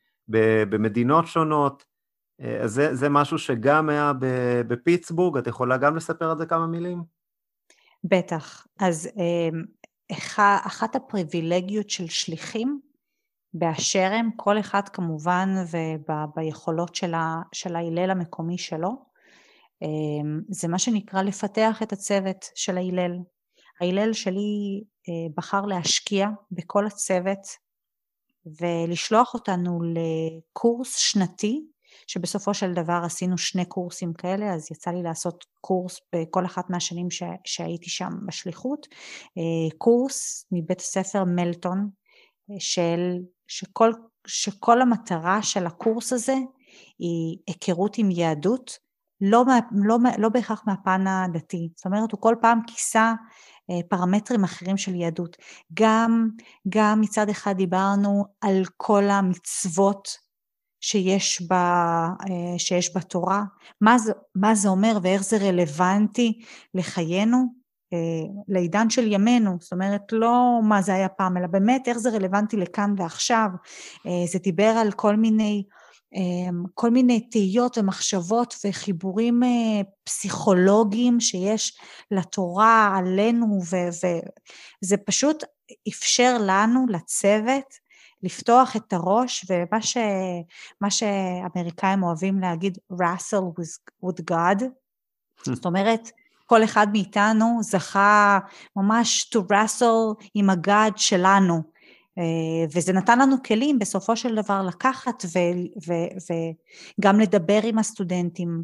במדינות שונות. אה, אז זה, זה משהו שגם היה בפיטסבורג, את יכולה גם לספר על זה כמה מילים? בטח. אז אמ, אחת הפריבילגיות של שליחים באשר הם, כל אחד כמובן וביכולות של ההלל המקומי שלו, אמ, זה מה שנקרא לפתח את הצוות של ההלל. ההלל שלי אה, בחר להשקיע בכל הצוות ולשלוח אותנו לקורס שנתי שבסופו של דבר עשינו שני קורסים כאלה, אז יצא לי לעשות קורס בכל אחת מהשנים ש, שהייתי שם בשליחות, אה, קורס מבית הספר מלטון, אה, של, שכל, שכל המטרה של הקורס הזה היא היכרות עם יהדות, לא, לא, לא בהכרח מהפן הדתי, זאת אומרת הוא כל פעם כיסה אה, פרמטרים אחרים של יהדות. גם, גם מצד אחד דיברנו על כל המצוות שיש, בה, אה, שיש בתורה, מה זה, מה זה אומר ואיך זה רלוונטי לחיינו, לעידן של ימינו, זאת אומרת לא מה זה היה פעם, אלא באמת איך זה רלוונטי לכאן ועכשיו, אה, זה דיבר על כל מיני כל מיני תהיות ומחשבות וחיבורים פסיכולוגיים שיש לתורה עלינו וזה פשוט אפשר לנו, לצוות, לפתוח את הראש, ומה ש, שאמריקאים אוהבים להגיד, wrestle with, with God, זאת אומרת, כל אחד מאיתנו זכה ממש to wrestle עם הגאד שלנו, אה, וזה נתן לנו כלים בסופו של דבר לקחת וגם לדבר עם הסטודנטים,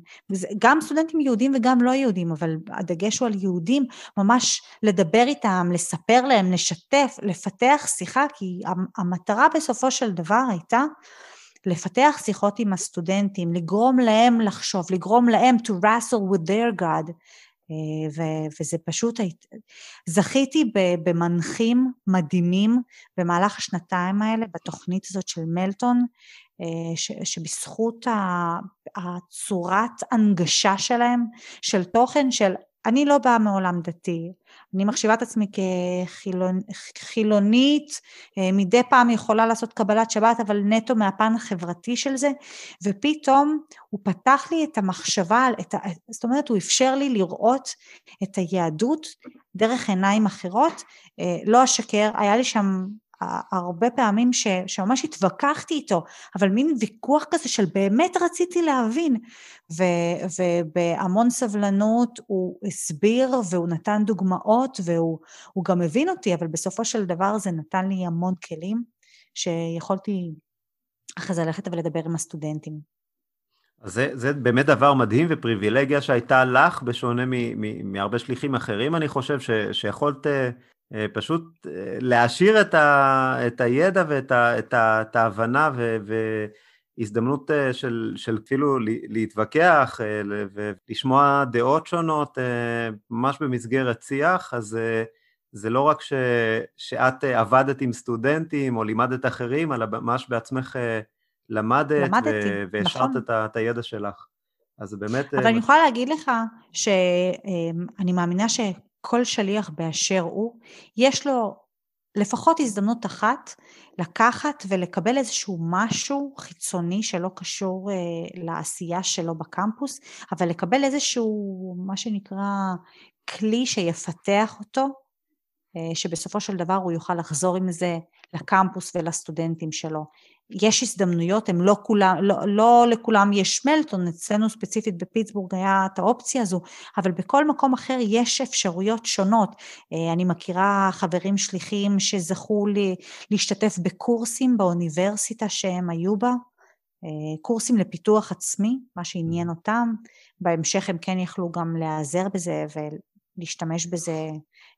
גם סטודנטים יהודים וגם לא יהודים, אבל הדגש הוא על יהודים, ממש לדבר איתם, לספר להם, לשתף, לפתח שיחה, כי המטרה בסופו של דבר הייתה לפתח שיחות עם הסטודנטים, לגרום להם לחשוב, לגרום להם to wrestle with their God, ו- וזה פשוט, זכיתי במנחים מדהימים במהלך השנתיים האלה בתוכנית הזאת של מלטון, ש- שבזכות הצורת הנגשה שלהם, של תוכן של אני לא באה מעולם דתי, אני מחשיבה את עצמי כחילונית, אה, מדי פעם יכולה לעשות קבלת שבת, אבל נטו מהפן החברתי של זה, ופתאום הוא פתח לי את המחשבה, את ה... זאת אומרת, הוא אפשר לי לראות את היהדות דרך עיניים אחרות, אה, לא אשקר, היה לי שם הרבה פעמים ש, שממש התווכחתי איתו, אבל מין ויכוח כזה של באמת רציתי להבין, ו, ובהמון סבלנות הוא הסביר והוא נתן דוגמאות והוא גם הבין אותי, אבל בסופו של דבר זה נתן לי המון כלים שיכולתי אחרי זה ללכת ולדבר עם הסטודנטים. אז זה, זה באמת דבר מדהים ופריבילגיה שהייתה לך, בשונה מהרבה שליחים אחרים, אני חושב, ש, שיכולת אה, פשוט אה, להעשיר את, ה, את הידע ואת ה, את ה, את ההבנה ו, והזדמנות אה, של, של כאילו להתווכח ולשמוע דעות שונות ממש במסגרת שיח, אז זה לא רק ש, שאת עבדת עם סטודנטים או לימדת אחרים, אלא ממש בעצמך למדת למדתי, ו- והשארת נכון. את, את הידע שלך. אז באמת... אבל אני יכולה להגיד לך שאני מאמינה ש... כל שליח באשר הוא, יש לו לפחות הזדמנות אחת לקחת ולקבל איזשהו משהו חיצוני שלא קשור אה, לעשייה שלו בקמפוס, אבל לקבל איזשהו, מה שנקרא, כלי שיפתח אותו, אה, שבסופו של דבר הוא יוכל לחזור עם זה לקמפוס ולסטודנטים שלו. יש הזדמנויות, הם לא כולם, לא, לא לכולם יש מלטון, אצלנו ספציפית בפיטסבורג היה את האופציה הזו, אבל בכל מקום אחר יש אפשרויות שונות. אה, אני מכירה חברים שליחים שזכו לי, להשתתף בקורסים באוניברסיטה שהם היו בה, אה, קורסים לפיתוח עצמי, מה שעניין אותם, בהמשך הם כן יכלו גם להיעזר בזה ולהשתמש בזה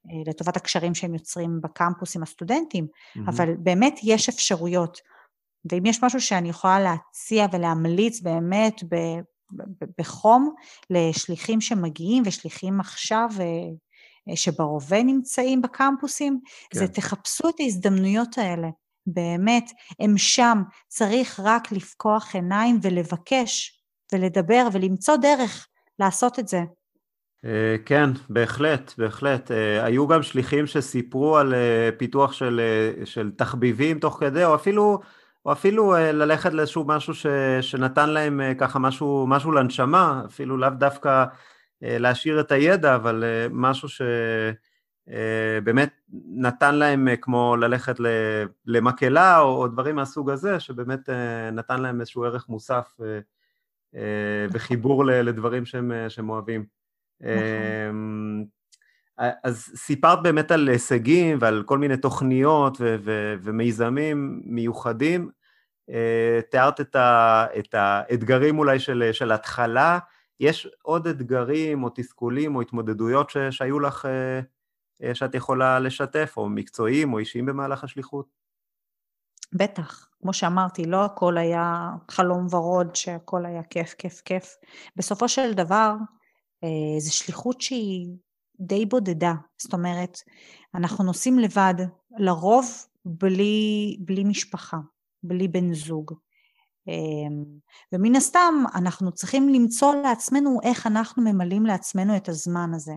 אה, לטובת הקשרים שהם יוצרים בקמפוס עם הסטודנטים, mm-hmm. אבל באמת יש אפשרויות. ואם יש משהו שאני יכולה להציע ולהמליץ באמת בחום לשליחים שמגיעים ושליחים עכשיו אה, שבהווה נמצאים בקמפוסים, כן. זה תחפשו את ההזדמנויות האלה. באמת, הם שם, צריך רק לפקוח עיניים ולבקש ולדבר ולמצוא דרך לעשות את זה. אה, כן, בהחלט, בהחלט. אה, היו גם שליחים שסיפרו על פיתוח של, של תחביבים תוך כדי, או אפילו או אפילו אה, ללכת לאיזשהו משהו ש, שנתן להם אה, ככה משהו, משהו לנשמה, אפילו לאו דווקא אה, להשאיר את הידע, אבל משהו שבאמת נתן להם כמו ללכת למקהלה או, או דברים מהסוג הזה, שבאמת נתן להם איזשהו ערך מוסף וחיבור לדברים שהם, שהם אוהבים. נכון. אז סיפרת באמת על הישגים ועל כל מיני תוכניות ו- ו- ומיזמים מיוחדים. אה, תיארת את, ה- את האתגרים אולי של, של התחלה. יש עוד אתגרים או תסכולים או התמודדויות ש- שהיו לך, אה, אה, שאת יכולה לשתף, או מקצועיים או אישיים במהלך השליחות? בטח, כמו שאמרתי, לא הכל היה חלום ורוד, שהכל היה כיף, כיף, כיף. בסופו של דבר, זו שליחות שהיא די בודדה, זאת אומרת, אנחנו נוסעים לבד, לרוב בלי, בלי משפחה, בלי בן זוג. אמ, ומן הסתם אנחנו צריכים למצוא לעצמנו איך אנחנו ממלאים לעצמנו את הזמן הזה.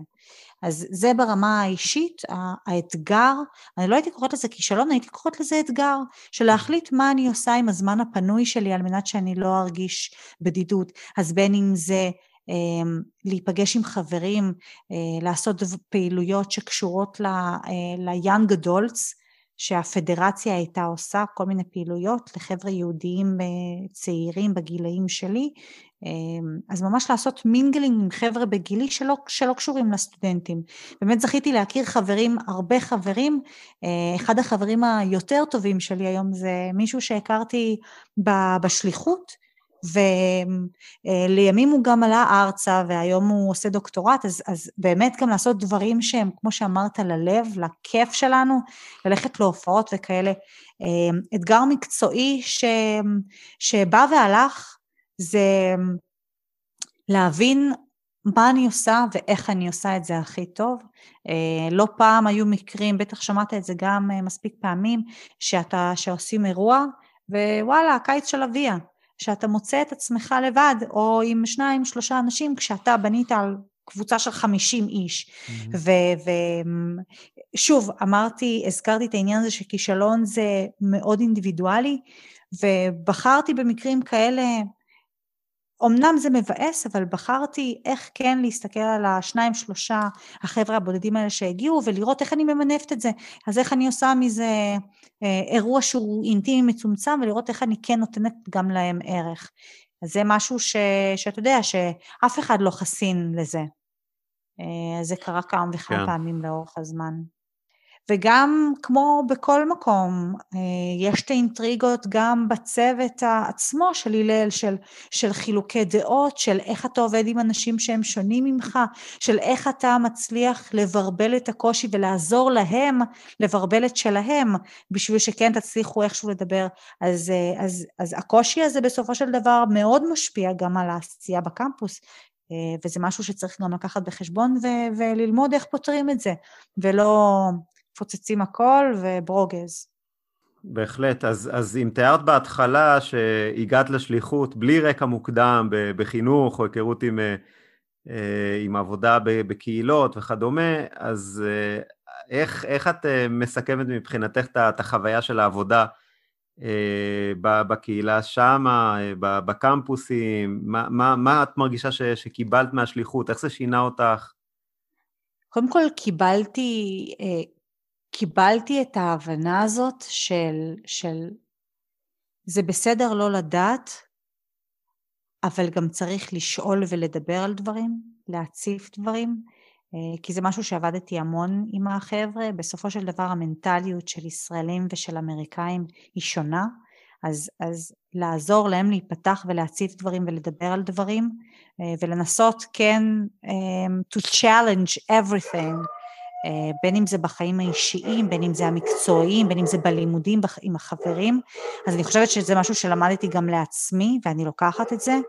אז זה ברמה האישית, האתגר, אני לא הייתי קוראת לזה כישלון, הייתי קוראת לזה אתגר, של להחליט מה אני עושה עם הזמן הפנוי שלי על מנת שאני לא ארגיש בדידות. אז בין אם זה להיפגש עם חברים, אה, לעשות פעילויות שקשורות ל-young אה, adults, שהפדרציה הייתה עושה כל מיני פעילויות לחבר'ה יהודיים אה, צעירים בגילאים שלי, אמ, אז ממש לעשות mingling עם חבר'ה בגילי שלא, שלא קשורים לסטודנטים. באמת זכיתי להכיר חברים, הרבה חברים, אחד החברים היותר טובים שלי היום זה מישהו שהכרתי בשליחות, ולימים הוא גם עלה ארצה והיום הוא עושה דוקטורט, אז, אז באמת גם לעשות דברים שהם, כמו שאמרת, ללב, לכיף שלנו, ללכת להופעות וכאלה. אמ, אתגר מקצועי ש, שבא והלך זה להבין מה אני עושה ואיך אני עושה את זה הכי טוב. אה, לא פעם היו מקרים, בטח שמעת את זה גם אה, מספיק פעמים, שאתה, שעושים אירוע, ווואלה, הקיץ של אביה. שאתה מוצא את עצמך לבד, או עם שניים, שלושה אנשים, כשאתה בנית על קבוצה של 50 איש. Mm-hmm. ושוב, אמרתי, הזכרתי את העניין הזה שכישלון זה מאוד אינדיבידואלי, ובחרתי במקרים כאלה, אמנם זה מבאס, אבל בחרתי איך כן להסתכל על השניים, שלושה, החבר'ה הבודדים האלה שהגיעו, ולראות איך אני ממנפת את זה. אז איך אני עושה מזה אה, אירוע שהוא אינטימי מצומצם, ולראות איך אני כן נותנת גם להם ערך. אז זה משהו ש, שאתה יודע, שאף אחד לא חסין לזה. אה, זה קרה כמה וכמה כן. פעמים לאורך הזמן. וגם כמו בכל מקום, אה, יש את האינטריגות גם בצוות עצמו של הלל, של, של חילוקי דעות, של איך אתה עובד עם אנשים שהם שונים ממך, של איך אתה מצליח לברבל את הקושי ולעזור להם לברבל את שלהם, בשביל שכן תצליחו איכשהו לדבר. אז, אה, אז, אז הקושי הזה בסופו של דבר מאוד משפיע גם על העשייה בקמפוס, אה, וזה משהו שצריך גם לקחת בחשבון ו- וללמוד איך פותרים את זה, ולא מפוצצים הכל וברוגז. בהחלט. אז, אז אם תיארת בהתחלה שהגעת לשליחות בלי רקע מוקדם בחינוך או היכרות עם, אה, אה, עם עבודה בקהילות וכדומה, אז אה, איך, איך את מסכמת מבחינתך את החוויה של העבודה בקהילה שמה, בקמפוסים? מה, מה, מה את מרגישה ש, שקיבלת מהשליחות? איך זה שינה אותך? קודם כל קיבלתי קיבלתי את ההבנה הזאת של, של זה בסדר לא לדעת, אבל גם צריך לשאול ולדבר על דברים, להציף דברים, אה, כי זה משהו שעבדתי המון עם החבר'ה. בסופו של דבר המנטליות של ישראלים ושל אמריקאים היא שונה, אז, אז לעזור להם להיפתח ולהציף דברים ולדבר על דברים, אה, ולנסות כן um, to challenge everything. אה, בין אם זה בחיים האישיים, בין אם זה המקצועיים, בין אם זה בלימודים עם החברים. אז אני חושבת שזה משהו שלמדתי גם לעצמי, ואני לוקחת את זה.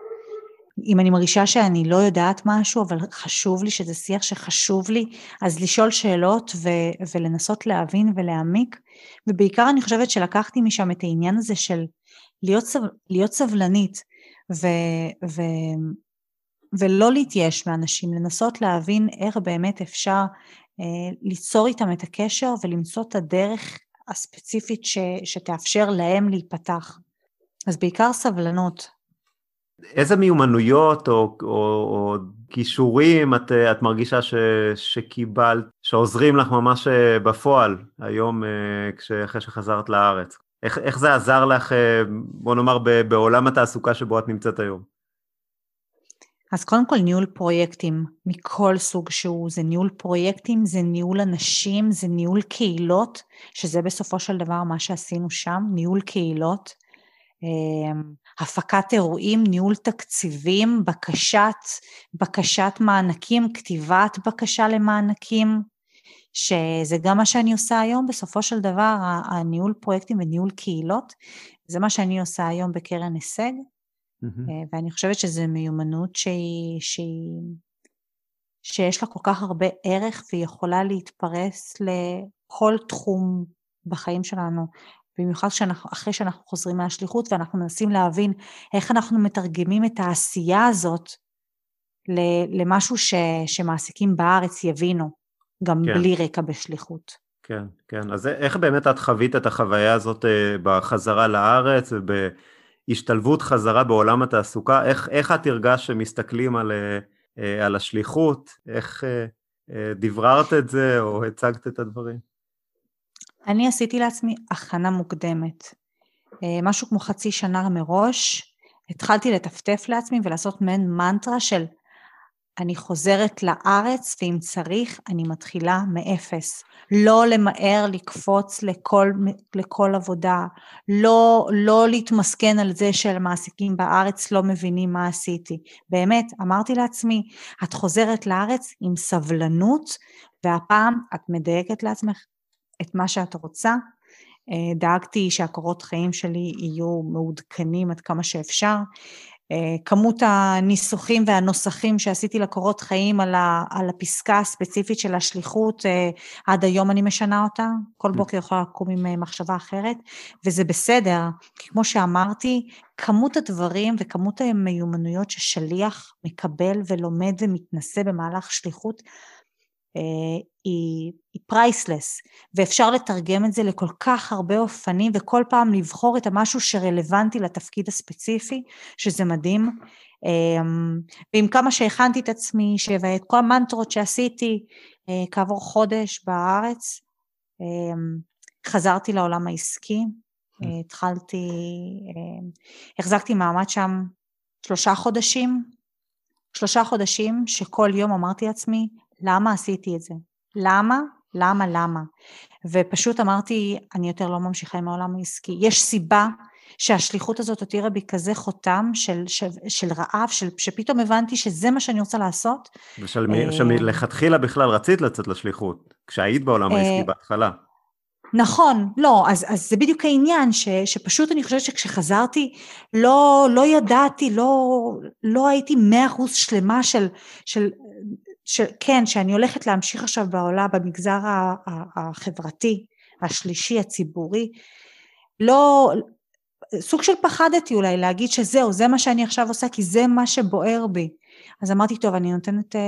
אם אני מרגישה שאני לא יודעת משהו, אבל חשוב לי, שזה שיח שחשוב לי, אז לשאול שאלות ו- ולנסות להבין ולהעמיק. ובעיקר אני חושבת שלקחתי משם את העניין הזה של להיות, סב- להיות סבלנית, ו- ו- ולא להתייאש מאנשים, לנסות להבין איך באמת אפשר ליצור איתם את הקשר ולמצוא את הדרך הספציפית ש, שתאפשר להם להיפתח. אז בעיקר סבלנות. איזה מיומנויות או, או, או כישורים את, את מרגישה ש, שקיבלת, שעוזרים לך ממש אה, בפועל היום אה, אחרי שחזרת לארץ? איך, איך זה עזר לך, בוא נאמר, בעולם התעסוקה שבו את נמצאת היום? אז קודם כל ניהול פרויקטים מכל סוג שהוא, זה ניהול פרויקטים, זה ניהול אנשים, זה ניהול קהילות, שזה בסופו של דבר מה שעשינו שם, ניהול קהילות, אמ, הפקת אירועים, ניהול תקציבים, בקשת, בקשת מענקים, כתיבת בקשה למענקים, שזה גם מה שאני עושה היום, בסופו של דבר הניהול פרויקטים וניהול קהילות, זה מה שאני עושה היום בקרן הישג. Mm-hmm. ואני חושבת שזו מיומנות שהיא, שהיא, שיש לה כל כך הרבה ערך והיא יכולה להתפרס לכל תחום בחיים שלנו. במיוחד שאנחנו, אחרי שאנחנו חוזרים מהשליחות ואנחנו מנסים להבין איך אנחנו מתרגמים את העשייה הזאת למשהו ש, שמעסיקים בארץ יבינו, גם כן. בלי רקע בשליחות. כן, כן. אז איך באמת את חווית את החוויה הזאת אה, בחזרה לארץ וב... השתלבות חזרה בעולם התעסוקה, איך, איך את הרגשת שמסתכלים על, אה, על השליחות, איך אה, אה, דבררת את זה או הצגת את הדברים? אני עשיתי לעצמי הכנה מוקדמת. משהו כמו חצי שנה מראש, התחלתי לטפטף לעצמי ולעשות מעין מנטרה של אני חוזרת לארץ, ואם צריך, אני מתחילה מאפס. לא למהר לקפוץ לכל, לכל עבודה, לא, לא להתמסכן על זה שלמעסיקים בארץ לא מבינים מה עשיתי. באמת, אמרתי לעצמי, את חוזרת לארץ עם סבלנות, והפעם את מדייקת לעצמך את מה שאת רוצה. אה, דאגתי שהקורות חיים שלי יהיו מעודכנים עד כמה שאפשר. אה, כמות הניסוחים והנוסחים שעשיתי לקורות חיים על, ה, על הפסקה הספציפית של השליחות, אה, עד היום אני משנה אותה, כל. בוקר יכולה לקום עם אה, מחשבה אחרת, וזה בסדר, כי כמו שאמרתי, כמות הדברים וכמות המיומנויות ששליח מקבל ולומד ומתנסה במהלך שליחות, היא, היא פרייסלס, ואפשר לתרגם את זה לכל כך הרבה אופנים, וכל פעם לבחור את המשהו שרלוונטי לתפקיד הספציפי, שזה מדהים. אמ, ועם כמה שהכנתי את עצמי, ואת כל המנטרות שעשיתי אה, כעבור חודש בארץ, חזרתי לעולם העסקי. אה, התחלתי, החזקתי מעמד שם שלושה חודשים, שלושה חודשים שכל יום אמרתי לעצמי, למה עשיתי את זה? למה? למה? למה? ופשוט אמרתי, אני יותר לא ממשיכה עם העולם העסקי. יש סיבה שהשליחות הזאת הותירה בי כזה חותם של, של, של רעב, של, שפתאום הבנתי שזה מה שאני רוצה לעשות. ושמלכתחילה בכלל רצית לצאת לשליחות, כשהיית בעולם העסקי אה, בהתחלה. נכון, לא, אז, אז זה בדיוק העניין, ש, שפשוט אני חושבת שכשחזרתי, לא, לא ידעתי, לא, לא הייתי מאה אחוז שלמה של, של ש, כן, שאני הולכת להמשיך עכשיו בעולם, במגזר החברתי, השלישי, הציבורי, לא, סוג של פחדתי אולי להגיד שזהו, זה מה שאני עכשיו עושה, כי זה מה שבוער בי. אז אמרתי, טוב, אני נותנת uh,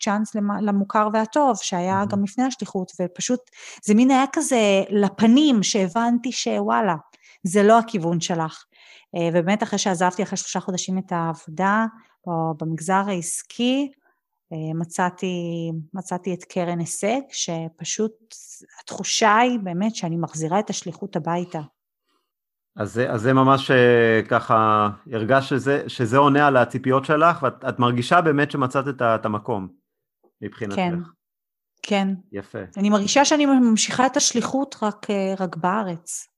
צ'אנס למוכר והטוב, שהיה גם לפני השליחות, ופשוט, זה מין היה כזה לפנים, שהבנתי שוואלה, זה לא הכיוון שלך. Uh, ובאמת, אחרי שעזבתי אחרי שלושה חודשים את העבודה, או במגזר העסקי, מצאתי, מצאתי את קרן הישג, שפשוט התחושה היא באמת שאני מחזירה את השליחות הביתה. אז זה, אז זה ממש אה, ככה, הרגש שזה, שזה עונה על הציפיות שלך, ואת מרגישה באמת שמצאת את, את המקום מבחינתך. כן, כן. יפה. אני מרגישה שאני ממשיכה את השליחות רק, אה, רק בארץ.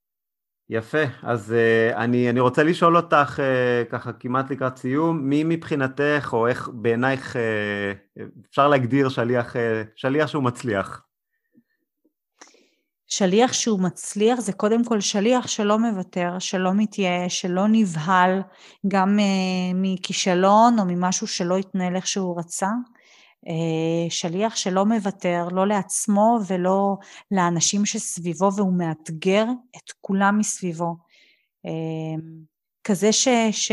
יפה, אז uh, אני, אני רוצה לשאול אותך uh, ככה כמעט לקראת סיום, מי מבחינתך או איך בעינייך uh, אפשר להגדיר שליח, uh, שליח שהוא מצליח? שליח שהוא מצליח זה קודם כל שליח שלא מוותר, שלא מתייאש, שלא נבהל גם uh, מכישלון או ממשהו שלא התנהל איך שהוא רצה. אה, שליח שלא מוותר, לא לעצמו ולא לאנשים שסביבו, והוא מאתגר את כולם מסביבו. אה, כזה ש, ש,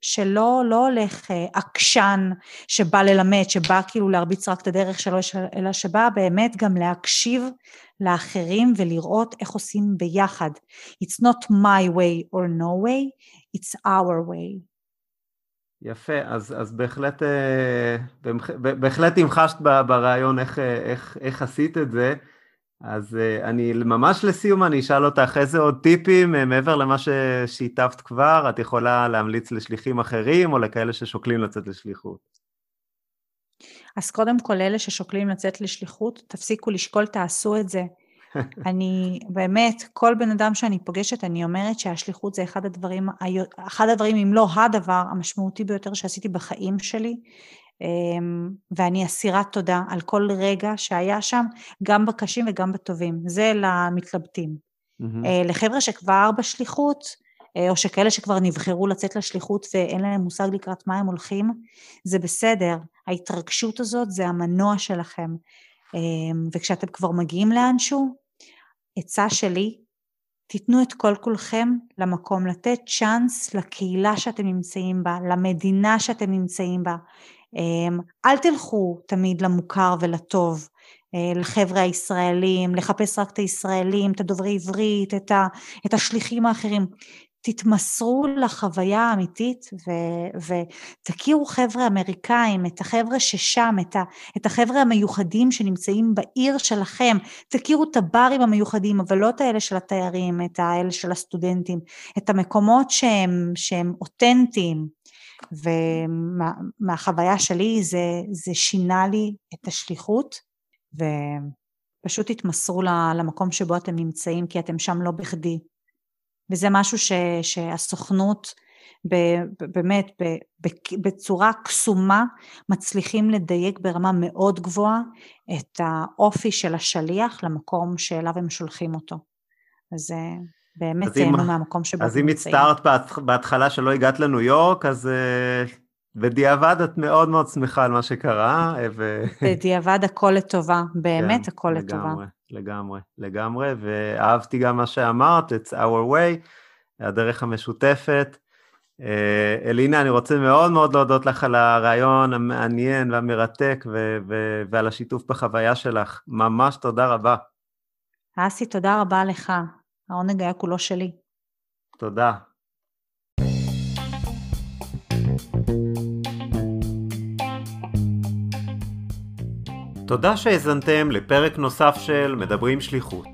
שלא לא הולך אה, עקשן שבא ללמד, שבא כאילו להרביץ רק את הדרך שלו, אלא שבא באמת גם להקשיב לאחרים ולראות איך עושים ביחד. It's not my way or no way, it's our way. יפה, אז, אז בהחלט, אה, בהחלט המחשת ברעיון איך, איך, איך עשית את זה, אז אה, אני ממש לסיום אני אשאל אותך איזה עוד טיפים אה, מעבר למה ששיתפת כבר, את יכולה להמליץ לשליחים אחרים או לכאלה ששוקלים לצאת לשליחות. אז קודם כל אלה ששוקלים לצאת לשליחות, תפסיקו לשקול, תעשו את זה. אני באמת, כל בן אדם שאני פוגשת, אני אומרת שהשליחות זה אחד הדברים, אחד הדברים, אם לא הדבר המשמעותי ביותר שעשיתי בחיים שלי, אמ, ואני אסירת תודה על כל רגע שהיה שם, גם בקשים וגם בטובים. זה למתלבטים. Mm-hmm. לחבר'ה שכבר בשליחות, אה, או שכאלה שכבר נבחרו לצאת לשליחות ואין להם מושג לקראת מה הם הולכים, זה בסדר. ההתרגשות הזאת זה המנוע שלכם. אמ, וכשאתם כבר מגיעים לאנשהו, עצה שלי, תיתנו את כל כולכם למקום, לתת צ'אנס לקהילה שאתם נמצאים בה, למדינה שאתם נמצאים בה. אמ, אל תלכו תמיד למוכר ולטוב, אה, לחבר'ה הישראלים, לחפש רק את הישראלים, את הדוברי עברית, את, השליחים האחרים. תתמסרו לחוויה האמיתית ו- ותכירו חבר'ה אמריקאים, את החבר'ה ששם, את, ה- את החבר'ה המיוחדים שנמצאים בעיר שלכם, תכירו את הברים המיוחדים, אבל לא את האלה של התיירים, את האלה של הסטודנטים, את המקומות שהם, שהם אותנטיים. ומהחוויה שלי זה, זה שינה לי את השליחות, ופשוט תתמסרו למקום שבו אתם נמצאים, כי אתם שם לא בכדי. וזה משהו ש, שהסוכנות ב, באמת ב, ב, בצורה קסומה מצליחים לדייק ברמה מאוד גבוהה את האופי של השליח למקום שאליו הם שולחים אותו. אז באמת תהנו מהמקום שבו אז אם הצטערת בהתחלה שלא הגעת לניו יורק, אז uh, בדיעבד את מאוד מאוד שמחה על מה שקרה. ו... בדיעבד הכל לטובה, באמת כן, הכל לטובה. לגמרי, לגמרי, ואהבתי גם מה שאמרת, it's our way, הדרך המשותפת. Uh, אלינה, אני רוצה מאוד מאוד להודות לך על הרעיון המעניין והמרתק ו- ו- ועל השיתוף בחוויה שלך. ממש תודה רבה. אסי, תודה רבה לך. העונג היה כולו שלי. תודה. תודה שהאזנתם לפרק נוסף של מדברים שליחות.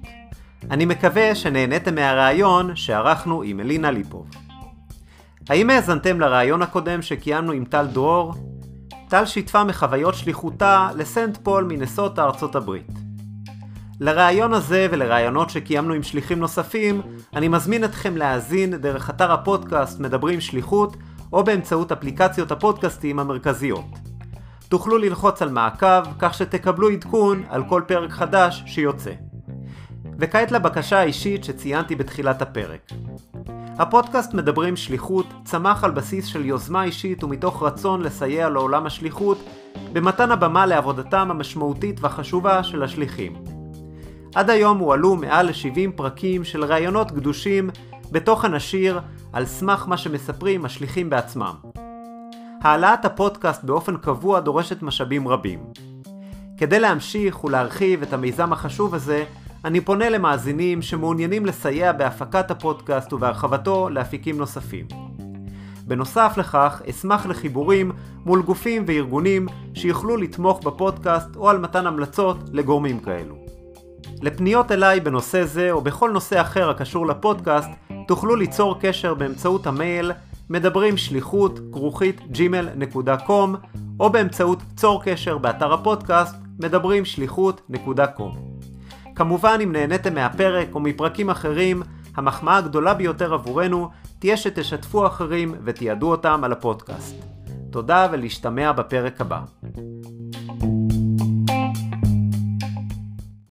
אני מקווה שנהניתם מהרעיון שערכנו עם אלינה ליפוב. האם האזנתם לרעיון הקודם שקיימנו עם טל דרור? טל שיתפה מחוויות שליחותה לסנט פול מנסוטה ארצות הברית. לרעיון הזה ולרעיונות שקיימנו עם שליחים נוספים, אני מזמין אתכם להאזין דרך אתר הפודקאסט מדברים שליחות, או באמצעות אפליקציות הפודקאסטים המרכזיות. תוכלו ללחוץ על מעקב, כך שתקבלו עדכון על כל פרק חדש שיוצא. וכעת לבקשה האישית שציינתי בתחילת הפרק. הפודקאסט מדברים שליחות צמח על בסיס של יוזמה אישית ומתוך רצון לסייע לעולם השליחות במתן הבמה לעבודתם המשמעותית והחשובה של השליחים. עד היום הועלו מעל ל-70 פרקים של ראיונות גדושים בתוכן השיר על סמך מה שמספרים השליחים בעצמם. העלאת הפודקאסט באופן קבוע דורשת משאבים רבים. כדי להמשיך ולהרחיב את המיזם החשוב הזה, אני פונה למאזינים שמעוניינים לסייע בהפקת הפודקאסט ובהרחבתו לאפיקים נוספים. בנוסף לכך, אשמח לחיבורים מול גופים וארגונים שיוכלו לתמוך בפודקאסט או על מתן המלצות לגורמים כאלו. לפניות אליי בנושא זה או בכל נושא אחר הקשור לפודקאסט, תוכלו ליצור קשר באמצעות המייל מדברים שליחות כרוכית gmail.com או באמצעות צור קשר באתר הפודקאסט מדברים שליחות.com. כמובן אם נהניתם מהפרק או מפרקים אחרים, המחמאה הגדולה ביותר עבורנו תהיה שתשתפו אחרים ותיעדו אותם על הפודקאסט. תודה ולהשתמע בפרק הבא.